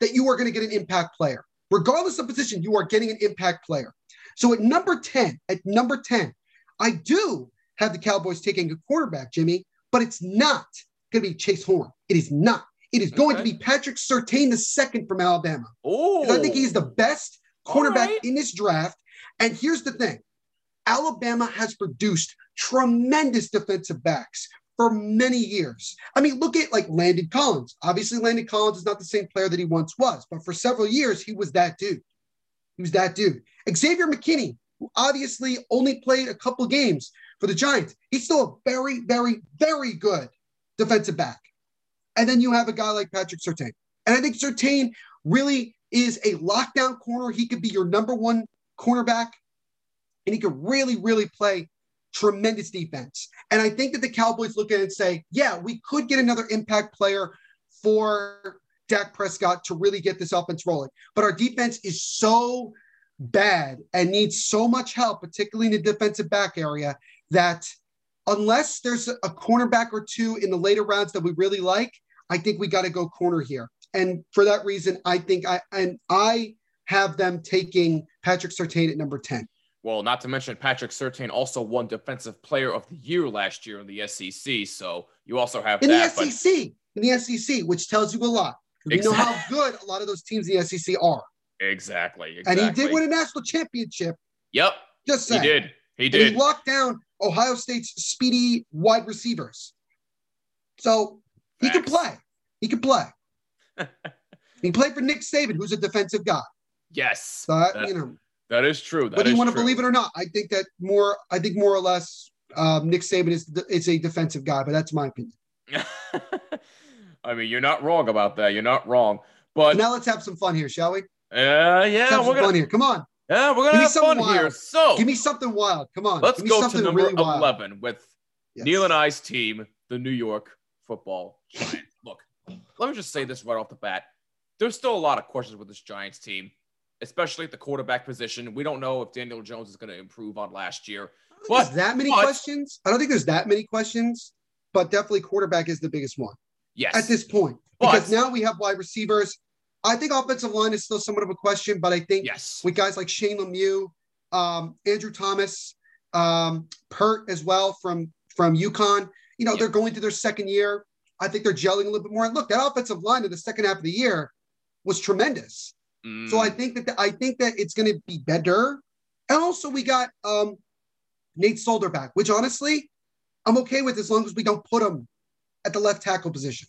that you are going to get an impact player, regardless of position. You are getting an impact player. So at number ten, at number ten, I do have the Cowboys taking a quarterback, Jimmy, but it's not going to be Jaycee Horn. It is not. It is going Okay. to be Patrick Surtain the second from Alabama. oh, I think he's the best cornerback Alright. in this draft. And here's the thing Alabama has produced tremendous defensive backs for many years. I mean, look at like Landon Collins. Obviously, Landon Collins is not the same player that he once was, but for several years, he was that dude. He was that dude. Xavier McKinney, who obviously only played a couple games for the Giants, he's still a very, very, very good defensive back. And then you have a guy like Patrick Surtain. And I think Surtain really is a lockdown corner. He could be your number one cornerback, and he could really, really play tremendous defense. And I think that the Cowboys look at it and say, yeah, we could get another impact player for Dak Prescott to really get this offense rolling. But our defense is so bad and needs so much help, particularly in the defensive back area, that unless there's a cornerback or two in the later rounds that we really like, I think we got to go corner here. And for that reason, I think I and I have them taking Patrick Surtain at number 10. well, not to mention Patrick Surtain also won Defensive Player of the Year last year in the SEC. So you also have In that. the but SEC, in the SEC, which tells you a lot. We know how good a lot of those teams in the SEC are. exactly, And he did win a national championship. Yep, Just he did. He And did. he locked down Ohio State's speedy wide receivers. So he can play. He can play. *laughs* he played for Nick Saban, who's a defensive guy. yes, So That- you know, that is true. That whether you want to believe it or not, I think that more. I think more or less, um, Nick Saban is is a defensive guy, but that's my opinion. *laughs* I mean, you're not wrong about that. You're not wrong. But now let's have some fun here, shall we? uh, yeah, we're gonna fun here. Come on, yeah, we're gonna me have fun wild. here. So give me something wild. Come on, let's give me go to number really wild. eleven with Yes. Neil and I's team, the New York Football Giants. Look, let me just say this right off the bat. There's still a lot of questions with this Giants team, especially at the quarterback position. We don't know if Daniel Jones is going to improve on last year. There's that many but- questions. I don't think there's that many questions, but definitely quarterback is the biggest one Yes. at this point But- because now we have wide receivers. I think offensive line is still somewhat of a question, but I think yes. with guys like Shane Lemieux, um, Andrew Thomas, um, Peart as well from from UConn. You know, Yeah. they're going to their second year. I think they're gelling a little bit more. And look, that offensive line in the second half of the year was tremendous. So I Mm, think that the, I think that it's going to be better. And also, we got um, Nate Solder back, which honestly, I'm okay with as long as we don't put him at the left tackle position.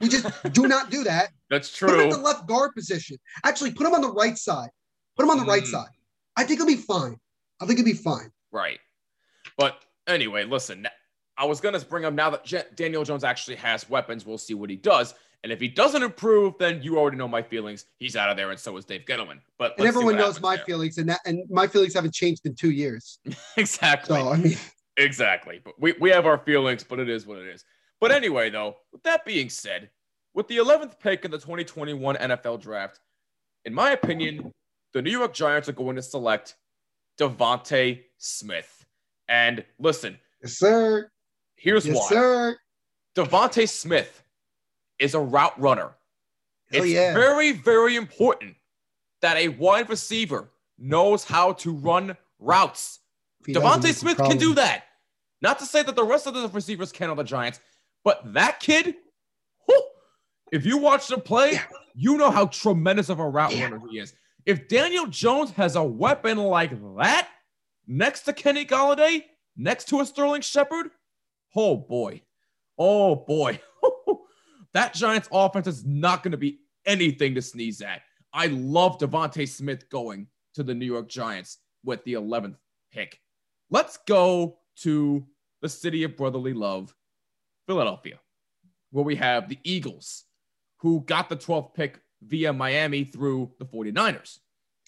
We just do *laughs* not do that. that's true. Put him at the left guard position. Actually, put him on the right side. Put him on the right Mm. side. I think he'll be fine. I think he'll be fine. Right. But anyway, listen, I was going to bring up now that J- Daniel Jones actually has weapons. We'll see what he does. And if he doesn't improve, then you already know my feelings. He's out of there, and so is Dave Gettleman. But and everyone knows my there. feelings, and that and my feelings haven't changed in two years. *laughs* exactly. So I mean, *laughs* exactly. But we we have our feelings, but it is what it is. But anyway, though, with that being said, with the 11th pick in the 2021 NFL Draft, in my opinion, the New York Giants are going to select DeVonta Smith. And listen, yes, sir. Here's yes, why. Sir. DeVonta Smith is a route runner. Hell it's yeah. very, very important that a wide receiver knows how to run routes. DeVonta Smith can do that. Not to say that the rest of the receivers can on the Giants, but that kid, whew, if you watch him play, yeah. you know how tremendous of a route yeah. runner he is. If Daniel Jones has a weapon like that next to Kenny Golladay, next to a Sterling Shepard, oh boy, oh boy, *laughs* that Giants offense is not going to be anything to sneeze at. I love DeVonta Smith going to the New York Giants with the 11th pick. Let's go to the city of brotherly love, Philadelphia, where we have the Eagles, who got the 12th pick via Miami through the 49ers.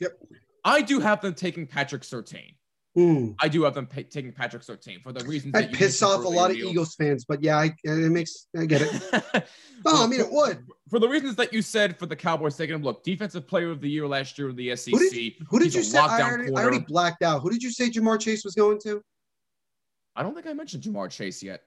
Yep. I do have them taking Patrick Surtain. Mm. I do have them pay, taking Patrick Surtain for the reasons that, that piss off a lot of Eagles fans, but yeah, I, it makes I get it. *laughs* no, I mean it would for the reasons that you said for the Cowboys taking him. Look, defensive player of the year last year in the SEC. Who did, who did you say? I already, I already, blacked out. Who did you say Ja'Marr Chase was going to? I don't think I mentioned Ja'Marr Chase yet.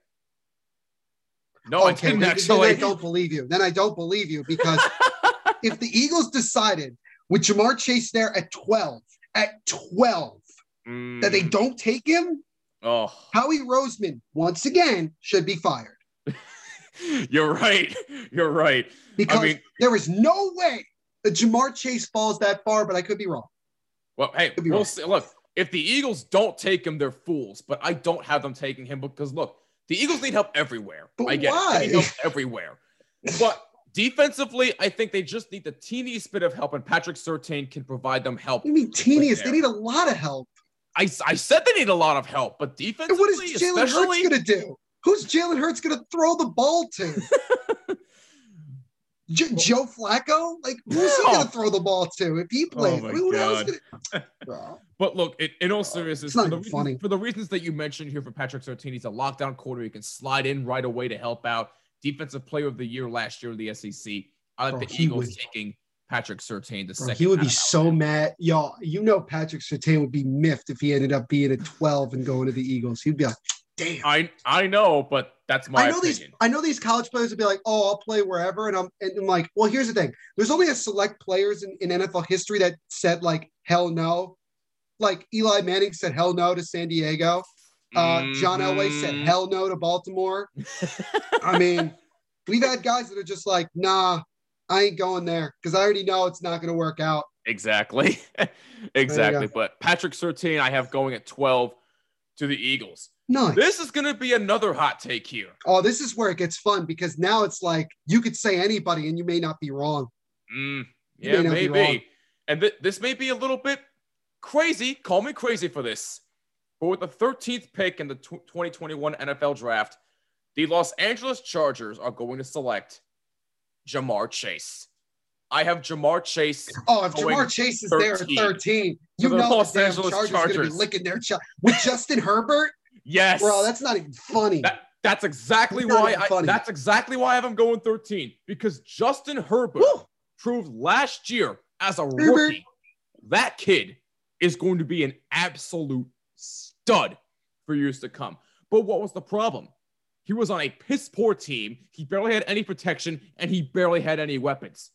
No, okay, I didn't then, actually. Then I don't believe you. Then I don't believe you because *laughs* if the Eagles decided with Ja'Marr Chase there at 12, at 12, mm. that they mm. don't take him, oh. Howie Roseman, once again, should be fired. *laughs* You're right. You're right. Because I mean, there is no way that Ja'Marr Chase falls that far, but I could be wrong. Well, hey, we'll see. Look, if the Eagles don't take him, they're fools. But I don't have them taking him because look, the Eagles need help everywhere. But I get why? It. They need help *laughs* everywhere. But defensively, I think they just need the teeniest bit of help, and Patrick Surtain can provide them help. You mean teeniest? They need a lot of help. I, I said they need a lot of help, but defensively, and what is Jalen Hurts going to do? Who's Jalen Hurts going to throw the ball to? *laughs* J- Joe Flacco? Like, who's he oh. going to throw the ball to if he oh plays? Oh Who God. Gonna... *laughs* but look, it, in all seriousness, for the, reasons, for the, reasons, that you mentioned here for Patrick Surtain, he's a lockdown quarter. He can slide in right away to help out. Defensive player of the year last year in the SEC. I like Bro, the Eagles would, taking Patrick Surtain the Bro, second. He would be so mad. Y'all, you know Patrick Surtain would be miffed if he ended up being at 12 and going to the Eagles. He'd be like, damn. I I know, but that's my I know opinion. these I know these college players would be like, oh, I'll play wherever. And I'm and I'm like, well, here's the thing. There's only a select players in, in NFL history that said like hell no. Like Eli Manning said hell no to San Diego. Uh, mm-hmm. John Elway said mm-hmm. hell no to Baltimore. I mean, we've had guys that are just like, nah, I ain't going there because I already know it's not going to work out. Exactly. *laughs* exactly. But Patrick Surtain, I have going at 12 to the Eagles. Nice. This is going to be another hot take here. Oh, this is where it gets fun because now it's like you could say anybody and you may not be wrong. Mm, yeah, maybe. And th- this may be a little bit crazy. Call me crazy for this. But with the 13th pick in the t- 2021 NFL draft, the Los Angeles Chargers are going to select Ja'Marr Chase. I have Ja'Marr Chase. Oh, if Ja'Marr Chase is there at 13, you know Los the Angeles Chargers, Chargers. going to be licking their shot with Justin Herbert. Yes, bro, that's not even funny. That, that's exactly why. I, that's exactly why I have him going 13 because Justin Herbert Woo! proved last year as a Herbert. rookie that kid is going to be an absolute stud for years to come. But what was the problem? He was on a piss poor team. He barely had any protection and he barely had any weapons.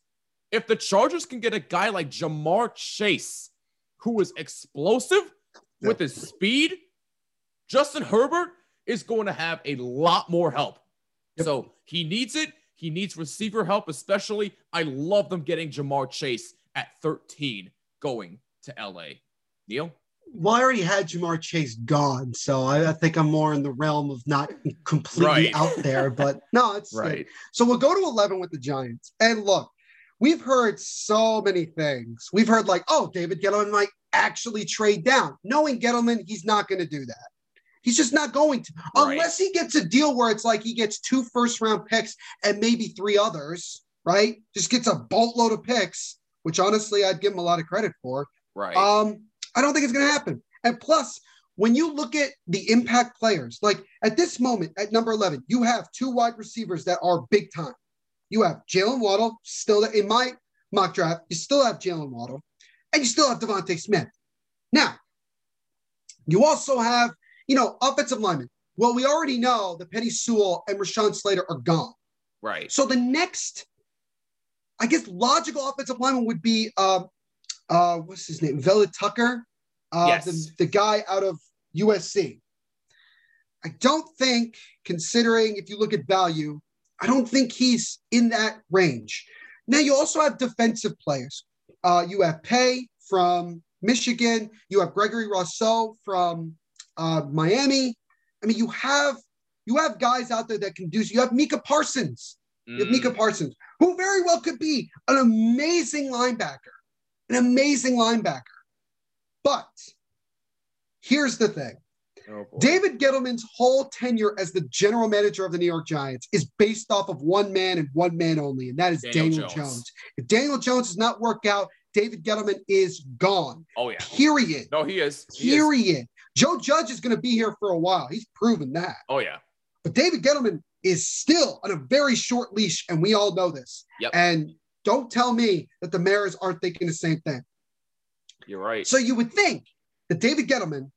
If the Chargers can get a guy like Ja'Marr Chase, who is explosive with his speed, Justin Herbert is going to have a lot more help. Yep. So he needs it. He needs receiver help, especially. I love them getting Ja'Marr Chase at 13 going to LA. Neil? Well, I already had Ja'Marr Chase gone, so I, I think I'm more in the realm of not completely right. out there. But *laughs* no, it's right. So we'll go to 11 with the Giants. And look, we've heard so many things. We've heard like, oh, David Gettleman might actually trade down. Knowing Gettleman, he's not going to do that. He's just not going to, Right. unless he gets a deal where it's like he gets two first round picks and maybe three others, right? Just gets a boatload of picks, which honestly I'd give him a lot of credit for. Right. Um, I don't think it's going to happen. And plus, when you look at the impact players, like at this moment at number 11, you have two wide receivers that are big time. You have Jaylen Waddle, still in my mock draft, you still have Jaylen Waddle, and you still have DeVonta Smith. Now, you also have, you know, offensive linemen. Well, we already know that Penei Sewell and Rashawn Slater are gone. right. So the next, I guess, logical offensive lineman would be um, uh, what's his name? Vera-Tucker, uh, Yes. the, the guy out of USC. I don't think, considering if you look at value, I don't think he's in that range. Now you also have defensive players. Uh, you have Paye from Michigan. You have Gregory Rousseau from uh, Miami. I mean, you have you have guys out there that can do. You have Micah Parsons. You have Micah Mm, Parsons, who very well could be an amazing linebacker, an amazing linebacker. But here's the thing oh. David Gettleman's whole tenure as the general manager of the New York Giants is based off of one man and one man only, and that is Daniel Daniel, Jones. Jones. If Daniel Jones does not work out, David Gettleman is gone. Oh yeah. Period. No, he is. He is. Period. Joe Judge is going to be here for a while. He's proven that. Oh yeah. But David Gettleman is still on a very short leash, and we all know this. Yep. And don't tell me that the Mariners aren't thinking the same thing. You're right. So you would think that David Gettleman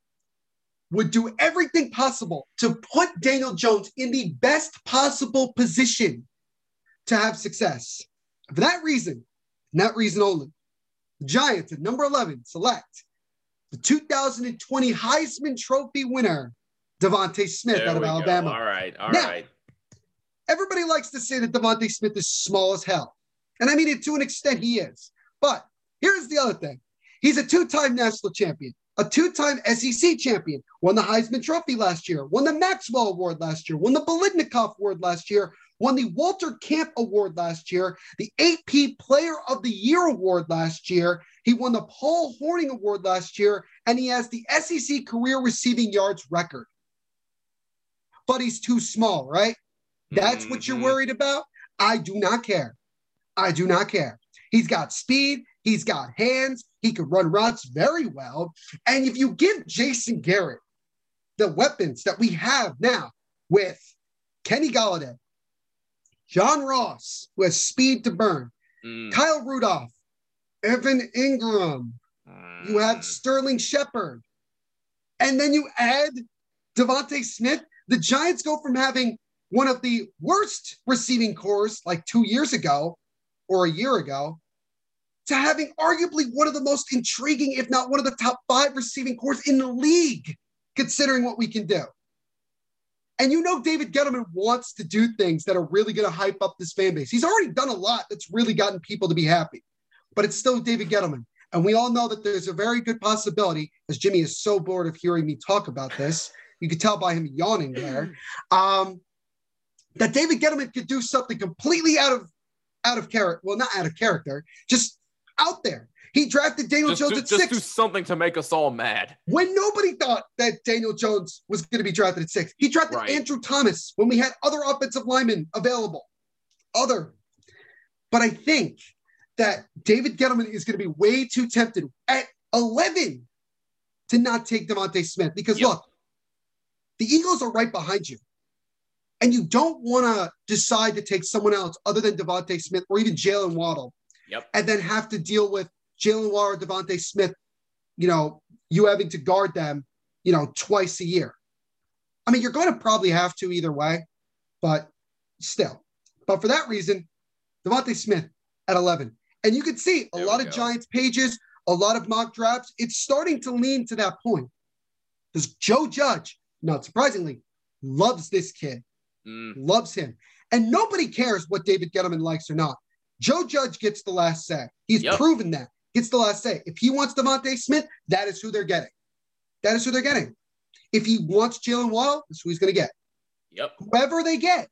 would do everything possible to put Daniel Jones in the best possible position to have success. For that reason, and that reason only, the Giants at number 11 select the 2020 Heisman Trophy winner, DeVonta Smith There out of we go. Alabama. All right. All right. Now- Everybody likes to say that DeVonta Smith is small as hell. And I mean it to an extent he is. But here's the other thing. He's a two-time national champion, a two-time SEC champion, won the Heisman Trophy last year, won the Maxwell Award last year, won the Biletnikoff Award last year, won the Walter Camp Award last year, the AP Player of the Year Award last year. He won the Paul Hornung Award last year, and he has the SEC career receiving yards record. But he's too small, right? That's what you're Mhm. worried about? I do not care. I do not care. He's got speed, he's got hands, he can run routes very well. And if you give Jason Garrett the weapons that we have now with Kenny Golladay, John Ross, who has speed to burn, Mm, Kyle Rudolph, Evan Engram, you have mm. Sterling Shepard. And then you add DeVonta Smith. The Giants go from having one of the worst receiving corps like two years ago or a year ago to having arguably one of the most intriguing, if not one of the top five receiving corps in the league, considering what we can do. And you know, David Gettleman wants to do things that are really going to hype up this fan base. He's already done a lot that's really gotten people to be happy, but it's still David Gettleman. And we all know that there's a very good possibility, as Jimmy is so bored of hearing me talk about this, you could tell by him yawning there, *clears throat* um, that David Gettleman could do something completely out of out of character. Well, not out of character, just out there. He drafted Daniel Just, Jones do, at just six do something to make us all mad. when nobody thought that Daniel Jones was going to be drafted at six. He drafted Right. Andrew Thomas when we had other offensive linemen available. Other. But I think that David Gettleman is going to be way too tempted at 11 to not take DeVonta Smith because Yep. look, the Eagles are right behind you. And you don't want to decide to take someone else other than DeVonta Smith or even Jaylen Waddle Yep. and then have to deal with Jaylen Waddle or DeVonta Smith, you know, you having to guard them, you know, twice a year. I mean, you're going to probably have to either way, but still. But for that reason, DeVonta Smith at 11. And you can see a There lot of. Giants pages, a lot of mock drafts. It's starting to lean to that point. Because Joe Judge, not surprisingly, loves this kid Mm, loves him. And nobody cares what David Gettleman likes or not. Joe Judge gets the last say. He's Yep. proven that. Gets the last say. If he wants DeVonta Smith, that is who they're getting. That is who they're getting. If he wants Jaylen Waddle, that's who he's going to get. yep. Whoever they get.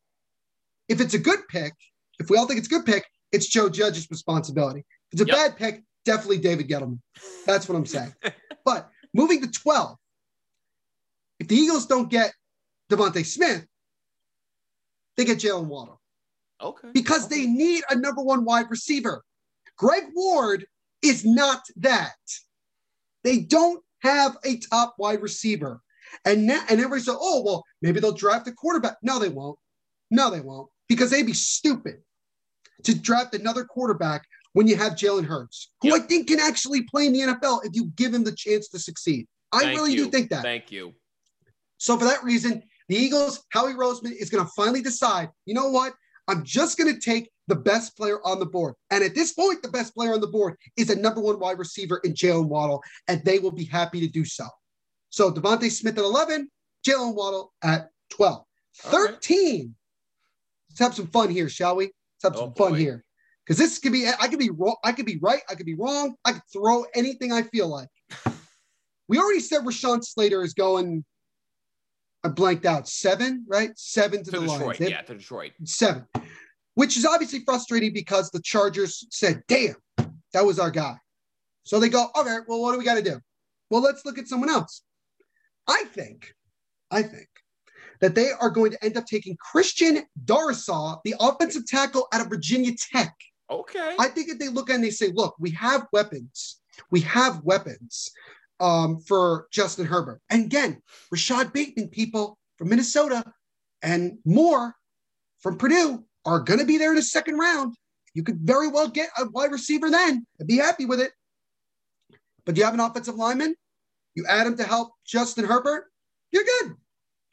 If it's a good pick, if we all think it's a good pick, it's Joe Judge's responsibility. If it's a Yep. bad pick, definitely David Gettleman. That's what I'm saying. *laughs* but moving to 12, if the Eagles don't get DeVonta Smith, they get Jaylen Waddle Okay. because okay. they need a number one wide receiver. Greg Ward is not that. They don't have a top wide receiver. And now, and everybody said, oh, well, maybe they'll draft a quarterback. No, they won't. No, they won't. Because they'd be stupid to draft another quarterback when you have Jalen Hurts, who Yep. I think can actually play in the NFL if you give him the chance to succeed. I Thank really you. do think that. Thank you. So for that reason, the Eagles, Howie Roseman is going to finally decide, you know what? I'm just going to take the best player on the board. And at this point, the best player on the board is a number one wide receiver in Jaylen Waddle, and they will be happy to do so. So DeVonta Smith at 11, Jaylen Waddle at 12. Okay. 13. Let's have some fun here, shall we? Let's have Oh, some fun boy. here. Because this could be, I could be wrong, I could be right, I could be wrong, I could throw anything I feel like. We already said Rashawn Slater is going, I blanked out, seven, right? Seven to, To the Detroit. Lions. They- Yeah, to Detroit. Seven, which is obviously frustrating because the Chargers said, damn, that was our guy. So they go, okay, well, what do we got to do? Well, let's look at someone else. I think, I think that they are going to end up taking Christian Darrisaw, the offensive tackle out of Virginia Tech. Okay. I think if they look and they say, look, we have weapons. We have weapons um, for Justin Herbert. And again, Rashod Bateman, people from Minnesota and Moore from Purdue are going to be there in the second round. You could very well get a wide receiver then and be happy with it. But you have an offensive lineman, you add him to help Justin Herbert, you're good.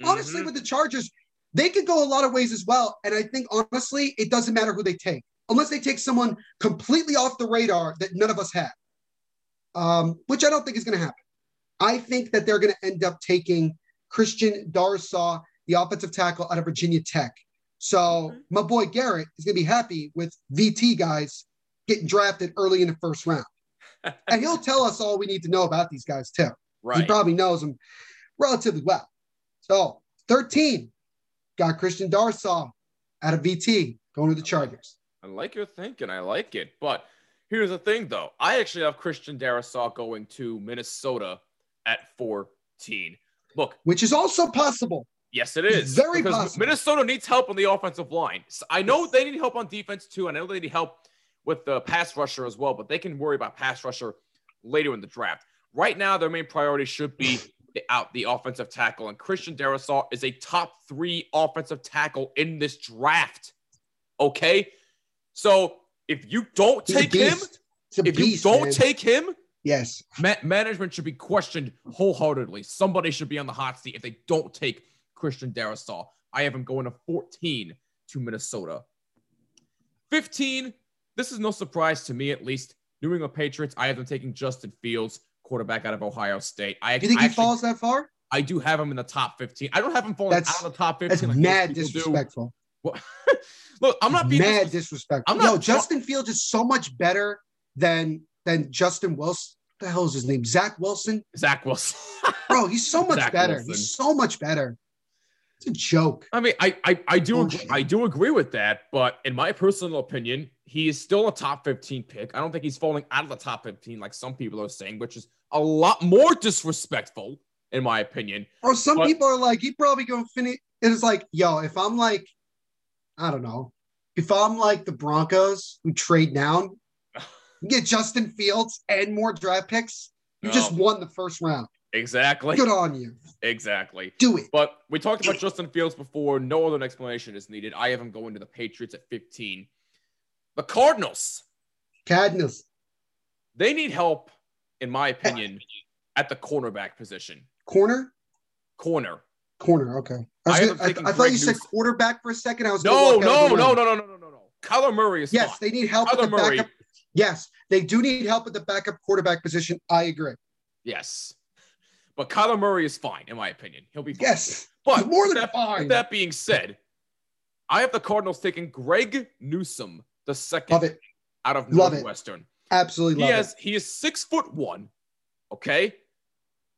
Honestly, Mhm. with the Chargers, they could go a lot of ways as well. And I think honestly, it doesn't matter who they take, unless they take someone completely off the radar that none of us have, um, which I don't think is going to happen. I think that they're going to end up taking Christian Darrisaw, the offensive tackle out of Virginia Tech. So Okay. my boy Garrett is going to be happy with VT guys getting drafted early in the first round. *laughs* and he'll tell us all we need to know about these guys too. He probably knows them relatively well. So 13 got Christian Darrisaw out of VT going to the Chargers. I like your thinking. I like it. But here's the thing, though. I actually have Christian Darrisaw going to Minnesota at 14. Look, Which is also possible. yes, it is. Very because possible. Minnesota needs help on the offensive line. So I know they need help on defense too. and I know they need help with the pass rusher as well, but they can worry about pass rusher later in the draft. Right now, their main priority should be *sighs* the, out the offensive tackle, and Christian Darrisaw is a top three offensive tackle in this draft. Okay, so if you don't He's take him, beast. If you don't man. take him, yes, ma- management should be questioned wholeheartedly. Somebody should be on the hot seat if they don't take Christian Darrisaw. I have him going to 14 to Minnesota. 15, this is no surprise to me, at least. New England Patriots, I have them taking Justin Fields, quarterback out of Ohio State. I, do you think I he actually- falls that far? I do have him in the top 15. I don't have him falling That's- out of the top 15. That's like mad disrespectful. Well, *laughs* Look, I'm not being mad disres- disrespectful. I'm not no, Justin Fields is so much better than than Justin Wilson. What the hell is his name? Zach Wilson. Zach Wilson. *laughs* Bro, he's so much Zach better. Wilson. He's so much better. It's a joke. I mean, I I, I do oh, Bullshit. I do agree with that, but in my personal opinion, he is still a top 15 pick. I don't think he's falling out of the top 15 like some people are saying, which is a lot more disrespectful, in my opinion. Or some But- people are like, he probably gonna finish. It's like, yo, if I'm like, I don't know, if I'm like the Broncos who trade down, *laughs* you get Justin Fields and more draft picks. You just won the first round. Exactly. Good on you. Exactly. Do it. But we talked about Justin Fields before. No other explanation is needed. I have him going to the Patriots at 15. The Cardinals, Cardinals. they need help, in my opinion, at the cornerback position. Corner? Corner. Corner. Okay. I, I was gonna- I, I thought you said quarterback for a second. I was No, no, no, no, no, no, no, no, no. Kyler Murray is Yes, they need help at Kyler the Murray, backup. Yes, they do need help at the backup quarterback position. I agree. yes. But Kyler Murray is fine, in my opinion. He'll be fine. Yes. But more than that, fine. that being said, I have the Cardinals taking Greg Newsome, the second it. out of Love it. Northwestern. Absolutely He has he is six foot one. Okay.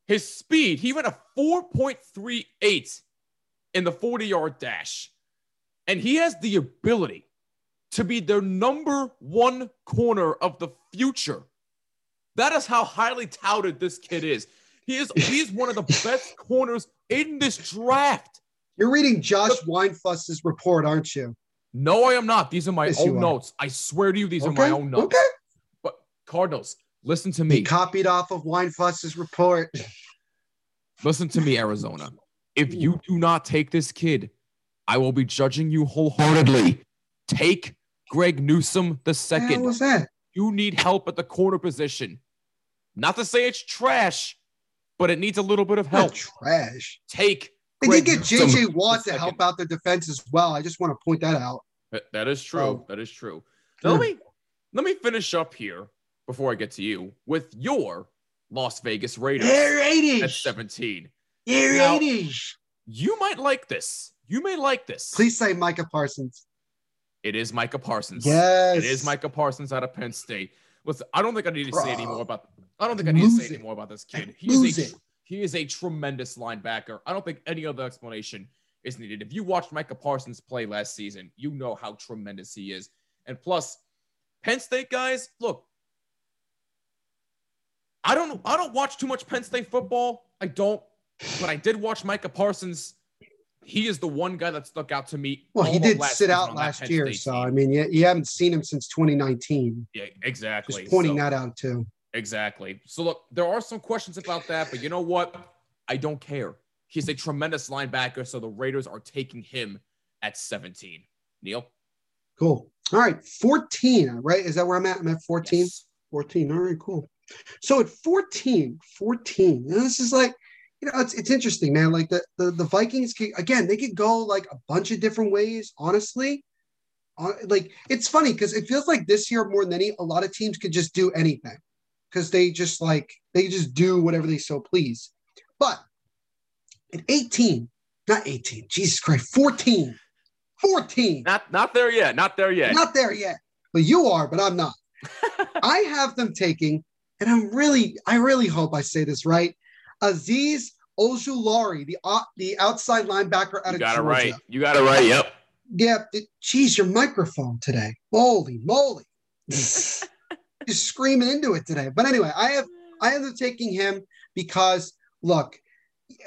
His speed, he ran a 4.38 in the 40 yard dash. And he has the ability to be their number one corner of the future. That is how highly touted this kid is. He is he is one of the *laughs* best corners in this draft. You're reading Josh Weinfuss's report, aren't you? No, I am not. These are my Yes, own notes. I swear to you, these are my own notes. Okay. But Cardinals, listen to me. He me. copied off of Weinfuss's report. Listen to me, Arizona. If you do not take this kid, I will be judging you wholeheartedly. Take Greg Newsome the second. What second. was that? You need help at the corner position. Not to say it's trash, but it needs a little bit of Not help. trash. Take. They Greg did get JJ the Watt to second. help out their defense as well. I just want to point that out. That- that is true. Oh. That is true. Now, let me let me finish up here before I get to you with your Las Vegas Raiders Air at 17. Air Now- 80s. You might like this. You may like this. Please say Micah Parsons. It is Micah Parsons. Yes. It is Micah Parsons out of Penn State. Listen, I don't think I need to say any more about. I don't think I need to Lose say any it. more about this kid. He is a it. he is a tremendous linebacker. I don't think any other explanation is needed. If you watched Micah Parsons play last season, you know how tremendous he is. And plus, Penn State guys, look. I don't I don't watch too much Penn State football. I don't, but I did watch Micah Parsons. He is the one guy that stuck out to me. Well, he did sit out last year. State So, team. I mean, you, you haven't seen him since 2019. Yeah, exactly. Just pointing So- that out, too. Exactly. So look, there are some questions about that, but you know what? I don't care. He's a tremendous linebacker, so the Raiders are taking him at 17. Neil? Cool. All right. 14, right? Is that where I'm at? I'm at 14. Yes. 14. All right, cool. So at 14, 14, you this is like, you know, it's, it's interesting, man. Like the, the, the Vikings, can, again, they could go like a bunch of different ways, honestly. Uh, like, it's funny because it feels like this year more than any, a lot of teams could just do anything because they just like, they just do whatever they so please. But at 18, not 18, Jesus Christ, 14, 14. Not not there yet. Not there yet. Not there yet, but you are, but I'm not. *laughs* I have them taking, and I'm really, I really hope I say this right. Azeez Ojulari, the uh, the outside linebacker out you of got it right. You got it right. Yep. Yeah, it- geez, your microphone today. Holy moly. *laughs* Just screaming into it today. But anyway, I have I have them taking him because look,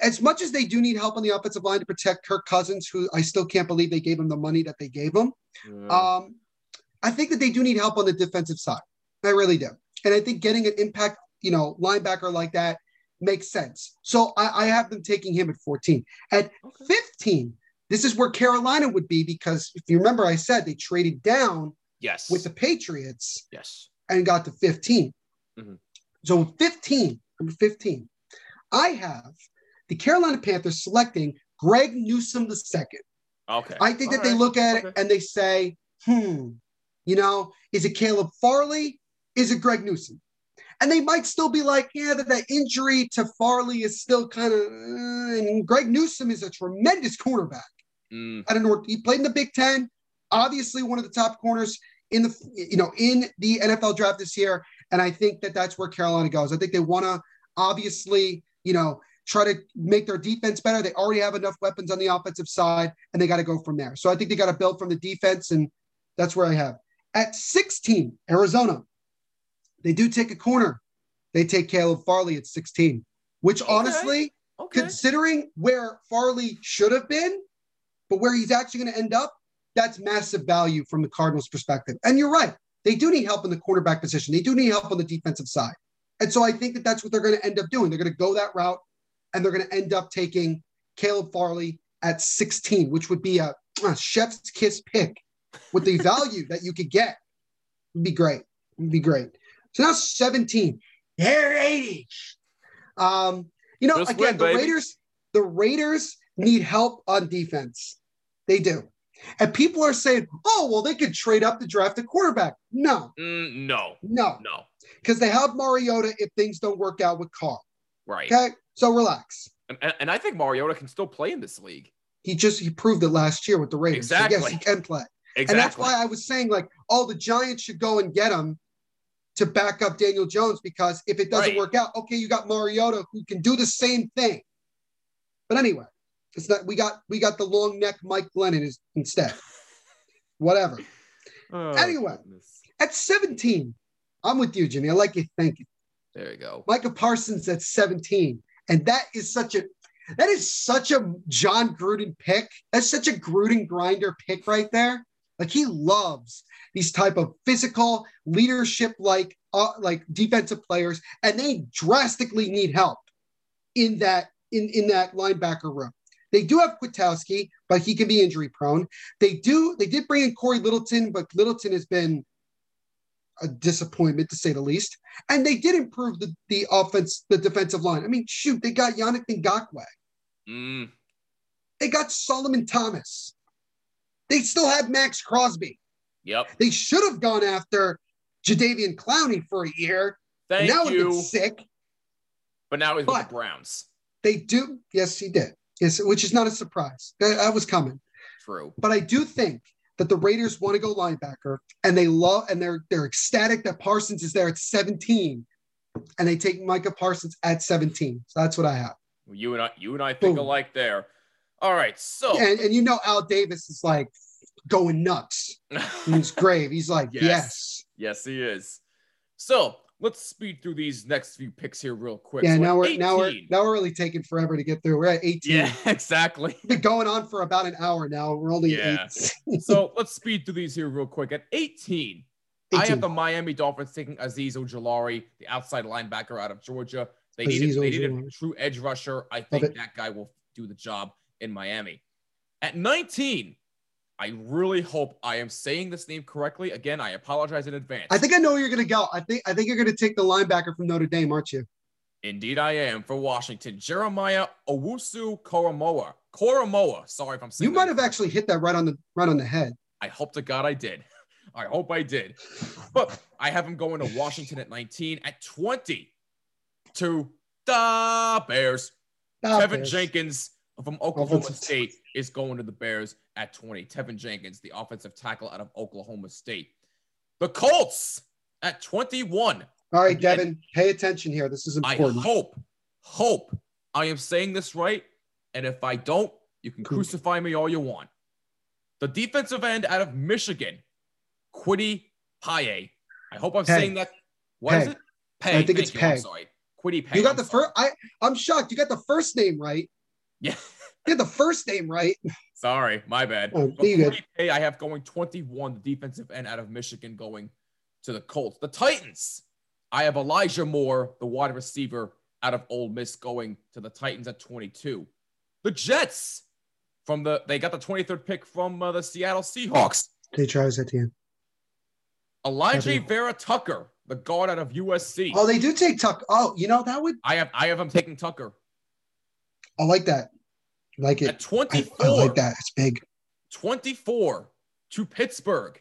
as much as they do need help on the offensive line to protect Kirk Cousins, who I still can't believe they gave him the money that they gave him. Um, I think that they do need help on the defensive side. I really do. And I think getting an impact, you know, linebacker like that makes sense. So I, I have them taking him at 14. At Okay. 15, this is where Carolina would be because if you remember, I said they traded down yes. with the Patriots yes. and got to 15. Mhm. So 15, number 15, I have the Carolina Panthers selecting Greg Newsome second. Okay. I think that All they look at Okay. it and they say, hmm, you know, is it Caleb Farley? Is it Greg Newsome? And they might still be like, yeah, that, that injury to Farley is still kind of, and Greg Newsome is a tremendous cornerback. Mm, I don't know. He played in the Big Ten, obviously one of the top corners in the, you know, in the NFL draft this year. And I think that that's where Carolina goes. I think they want to obviously, you know, try to make their defense better. They already have enough weapons on the offensive side, and they got to go from there. So I think they got to build from the defense, and that's where I have. At 16, Arizona, they do take a corner. They take Caleb Farley at 16, which Okay. honestly, okay. considering where Farley should have been, but where he's actually going to end up, that's massive value from the Cardinals' perspective. And you're right. They do need help in the quarterback position. They do need help on the defensive side. And so I think that that's what they're going to end up doing. They're going to go that route and they're going to end up taking Caleb Farley at 16, which would be a, a chef's kiss pick with the *laughs* value that you could get. It'd be great. It'd be great. So now 17. They're 80. Um, you know, Just again, win, the baby. Raiders, the Raiders need help on defense. They do. And people are saying, oh, well, they could trade up to draft a quarterback. No, Mm, no. no, No. because they have Mariota if things don't work out with Carr. Right. Okay. So relax. And, and, I think Mariota can still play in this league. He just he proved it last year with the Raiders. So yes, Exactly. he can play. Exactly. And that's why I was saying, like, oh, the Giants should go and get him to back up Daniel Jones because if it doesn't Right. work out, okay, you got Mariota who can do the same thing. But anyway, it's not we got we got the long neck Mike Glennon is instead. *laughs* Whatever. Oh, Anyway. goodness. At 17, I'm with you, Jimmy. I like your thinking. There you go. Micah Parsons at 17. And that is such a that is such a Jon Gruden pick. That's such a Gruden grinder pick right there. Like he loves these type of physical leadership like uh, like defensive players, and they drastically need help in that in in that linebacker room. They do have Kwiatkoski, but he can be injury prone. They do they did bring in Cory Littleton, but Littleton has been a disappointment to say the least. And they did improve the, the offense, the defensive line. I mean, shoot, they got Yannick Ngakoue. Mm. They got Solomon Thomas. They still have Maxx Crosby. Yep. They should have gone after Jadeveon Clowney for a year. Thank you. now you. Been sick. But now he's with the Browns. They do. Yes, he did. Yes, which is not a surprise. That, that was coming. True. But I do think that the Raiders want to go linebacker, and they love and they're they're ecstatic that Parsons is there at 17, and they take Micah Parsons at 17. So that's what I have. You and I, you and I think Boom. alike there. All right. So And and you know Al Davis is like going nuts in his *laughs* grave. He's like, Yes. yes. yes, he is. So let's speed through these next few picks here real quick. Yeah, So now we're now we're now we're really taking forever to get through. We're at 18. Yeah, *laughs* exactly. Been going on for about an hour now. We're only Yeah. eight. so *laughs* let's speed through these here real quick. At 18, I have the Miami Dolphins taking Azeez Ojulari, the outside linebacker out of Georgia. They need, a, they need a true edge rusher. I think that guy will do the job in Miami. At 19, I really hope I am saying this name correctly. Again, I apologize in advance. I think I know where you're gonna go. I think I think you're gonna take the linebacker from Notre Dame, aren't you? Indeed, I am for Washington. Jeremiah Owusu Koramoah. Koramoah. Sorry if I'm saying You might have actually hit that right on the right on the head. I hope to God I did. *laughs* I hope I did. But I have him going to Washington at 19. At 20 to the Bears. Ah, Teven Bears. Jenkins from Oklahoma Offensive State is going to the Bears at 20. Teven Jenkins, the offensive tackle out of Oklahoma State. The Colts at 21. All right, Again. Devin, pay attention here. This is important. I hope, hope I am saying this right. And if I don't, you can crucify me all you want. The defensive end out of Michigan, Kwity Paye. I hope I'm Pay. saying that. What is Pay. it? Pay. I think Thank it's you. I'm Pay. sorry. Kwity Paye. you got I'm the first. I I'm shocked. You got the first name right. Yeah. *laughs* Got the first name right. Sorry, my bad. Oh, But you good. Kwity Paye, I have going 21, the defensive end out of Michigan going to the Colts. The Titans, I have Elijah Moore, the wide receiver out of Ole Miss, going to the Titans at 22. The Jets, from the they got the 23rd pick from uh, the Seattle Seahawks. They tries at the end. Alijah. Vera Tucker, the guard out of USC. Oh, they do take Tucker. Oh, you know that would. I have I have him taking Tucker I like that. I like it. I, 24. I like that. It's big. 24 to Pittsburgh.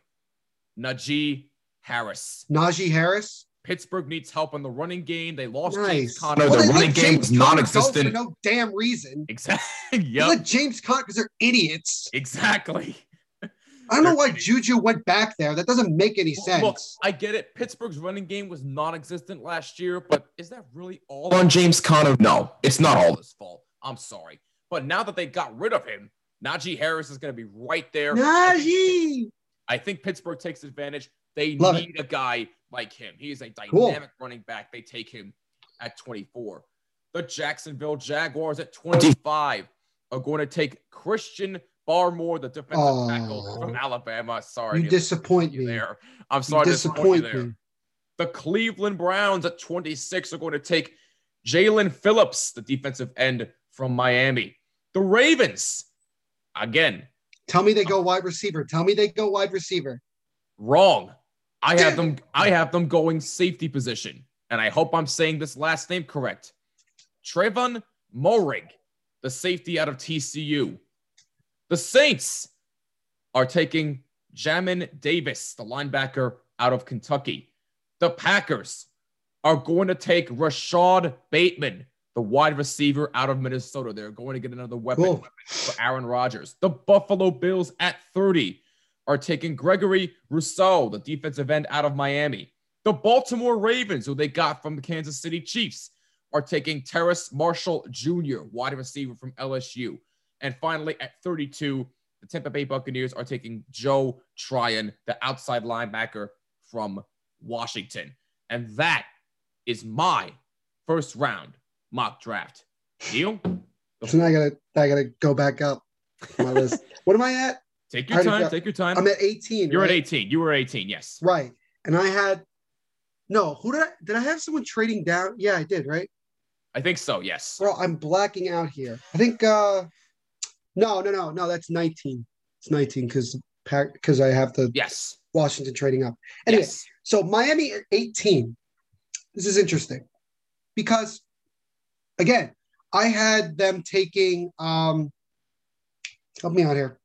Najee Harris. Najee Harris. Pittsburgh needs help in the running game. They lost Nice. James Conner. Well, the they running game was non-existent. for no damn reason. Exactly. *laughs* They yep. let James Conner because they're idiots. Exactly. I don't know why. Juju went back there. That doesn't make any sense. Look, I get it. Pittsburgh's running game was non-existent last year, but is that really all on James Conner? No, it's not all his fault. I'm sorry. But now that they got rid of him, Najee Harris is going to be right there. Najee. I think Pittsburgh takes advantage. They Love need a guy like him. He is a Cool. dynamic running back. They take him at 24. The Jacksonville Jaguars at 25 are going to take Christian Barmore, the defensive Oh. tackle from Alabama. Sorry, You disappoint you me. there. I'm You sorry to disappoint you there. The Cleveland Browns at 26 are going to take Jaelan Phillips, the defensive end from Miami. The Ravens, again, Tell me they go wide receiver. Tell me they go wide receiver. Wrong. I have them. I have them going safety position, and I hope I'm saying this last name correct. Tre'von Moehrig, the safety out of TCU. The Saints are taking Jamin Davis, the linebacker out of Kentucky. The Packers are going to take Rashod Bateman, the wide receiver out of Minnesota. They're going to get another weapon Cool. for Aaron Rodgers. The Buffalo Bills at 30 are taking Gregory Rousseau, the defensive end out of Miami. The Baltimore Ravens, who they got from the Kansas City Chiefs, are taking Terrace Marshall Jr., wide receiver from LSU. And finally, at 32, the Tampa Bay Buccaneers are taking Joe Tryon, the outside linebacker from Washington. And that is my first round mock draft Deal. So now I gotta I gotta go back up my *laughs* list. what am I at? Take your time. got- Take your time. I'm at 18. You're right? at 18. You were 18. Yes. Right. And I had no, who did I did I have someone trading down? Yeah, I did, right? I think so. Yes. Bro, I'm blacking out here. I think uh no, no, no, no, that's 19. It's 19 because because I have the Yes. Washington trading up. Anyway, Yes. so Miami at 18. This is interesting because again, I had them taking um help me out here.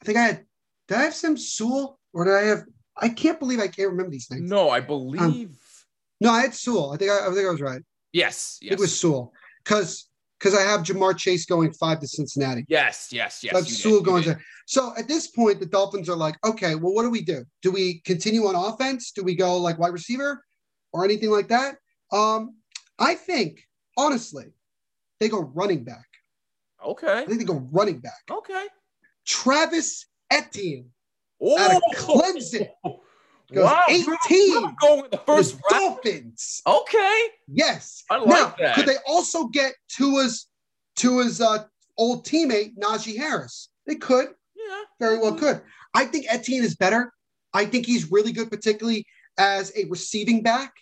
I think I had did I have some Sewell or did I have I can't believe I can't remember these things. No, I believe. No, I had Sewell. I think I, I think I was right. yes. Yes. It was Sewell. Because because I have Ja'Marr Chase going five to Cincinnati. Yes. Yes. Yes. Did, Sewell going to. So at this point, the Dolphins are like, okay, well, what do we do? Do we continue on offense? Do we go like wide receiver or anything like that? Um, I think honestly, they go running back. Okay. I think they go running back. Okay. Travis Etienne Oh, out of Clemson *laughs* goes Wow. 18 We're going in the first the. Dolphins. Okay. Yes. I like now, that. could they also get Tua's Tua's uh, old teammate Najee Harris? They could. Yeah. very well could. I think Etienne is better. I think he's really good, particularly as a receiving back.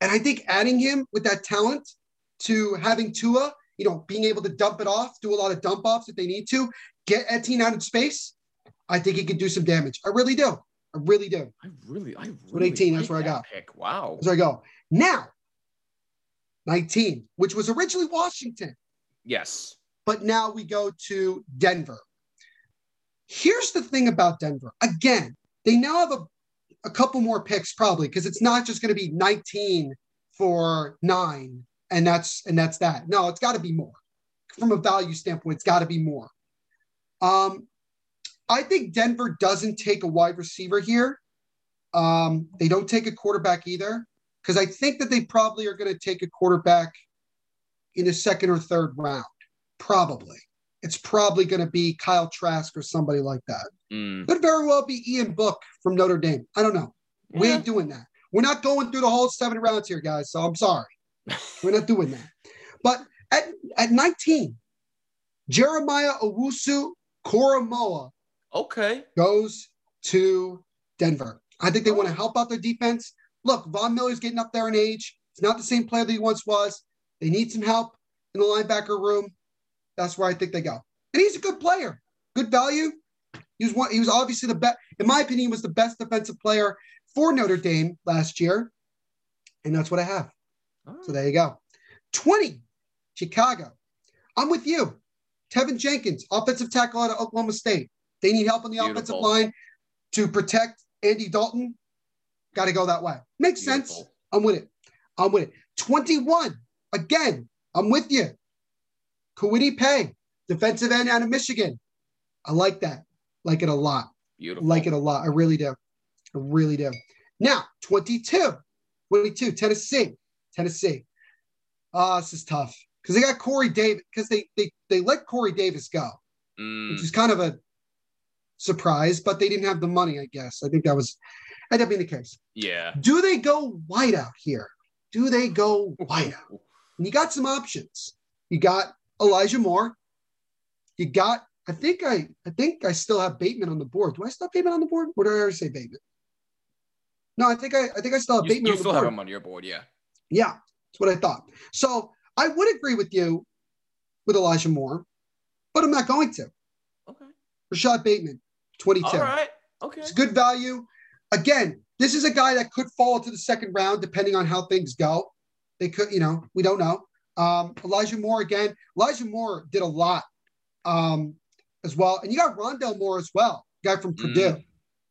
And I think adding him with that talent to having Tua, you know, being able to dump it off, do a lot of dump offs if they need to, get Etienne out of space, I think he could do some damage. I really do. I really do. I really, I really 18, that's where I got. Pick. Wow. So I go. Now, 19, which was originally Washington. Yes. but now we go to Denver. Here's the thing about Denver. Again, they now have a, a couple more picks probably because it's not just going to be 19 for nine and that's and that's that. No, it's got to be more. From a value standpoint, it's got to be more. Um, I think Denver doesn't take a wide receiver here. Um, they don't take a quarterback either because I think that they probably are going to take a quarterback in the second or third round. Probably. It's probably going to be Kyle Trask or somebody like that. Mm. Could very well be Ian Book from Notre Dame. I don't know. We Yeah. ain't doing that. We're not going through the whole seven rounds here, guys. So I'm sorry. We're not doing that. But at, at 19, Jeremiah Owusu Koramoah Okay. goes to Denver. I think they want to help out their defense. Look, Von Miller's getting up there in age. He's not the same player that he once was. They need some help in the linebacker room. That's where I think they go. And he's a good player, good value. He was one. He was obviously the best, in my opinion, he was the best defensive player for Notre Dame last year, and that's what I have. All So there you go. 20, Chicago. I'm with you. Teven Jenkins, offensive tackle out of Oklahoma State. They need help on the offensive Beautiful. line to protect Andy Dalton. Got to go that way. Makes sense. I'm with it. I'm with it. 21. Again, I'm with you. Kwity Paye, defensive end out of Michigan. I like that. Like it a lot. Beautiful. Like it a lot. I really do. I really do. Now, 22. 22, Tennessee. Tennessee. Ah, this is tough. Because they got Corey Davis, because they, they they let Corey Davis go, Mm. which is kind of a surprise, but they didn't have the money, I guess. I think that was ended up being the case. Yeah. Do they go white out here? Do they go white out? And you got some options. You got Elijah Moore. You got, I think I I think I still have Bateman on the board. Do I still have Bateman on the board? Or did I ever say Bateman? No, I think I I think I still have You, Bateman you on the still have him on your board, yeah. Yeah, that's what I thought. So I would agree with you with Elijah Moore, but I'm not going to. Okay. Rashod Bateman, 22. All right. Okay. It's good value. Again, this is a guy that could fall into the second round depending on how things go. They could, you know, we don't know. Um, Elijah Moore again. Elijah Moore did a lot um, as well, and you got Rondale Moore as well, guy from Purdue. Mm.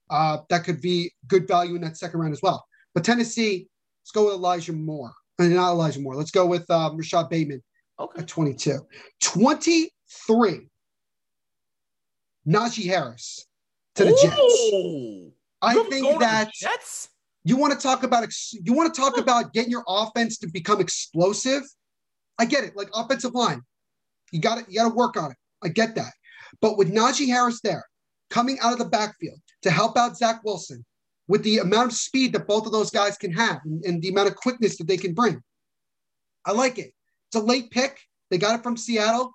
Uh, that could be good value in that second round as well. But Tennessee, let's go with Elijah Moore. Uh, not Elijah Moore. Let's go with um, Rashod Bateman Okay. at 22. 23. Najee Harris to the Jets. I think that Jets. you want to talk about ex- you want to talk about getting your offense to become explosive. I get it, like offensive line, you got to You got to work on it. I get that, but with Najee Harris there coming out of the backfield to help out Zach Wilson with the amount of speed that both of those guys can have and, and the amount of quickness that they can bring, I like it. It's a late pick. They got it from Seattle.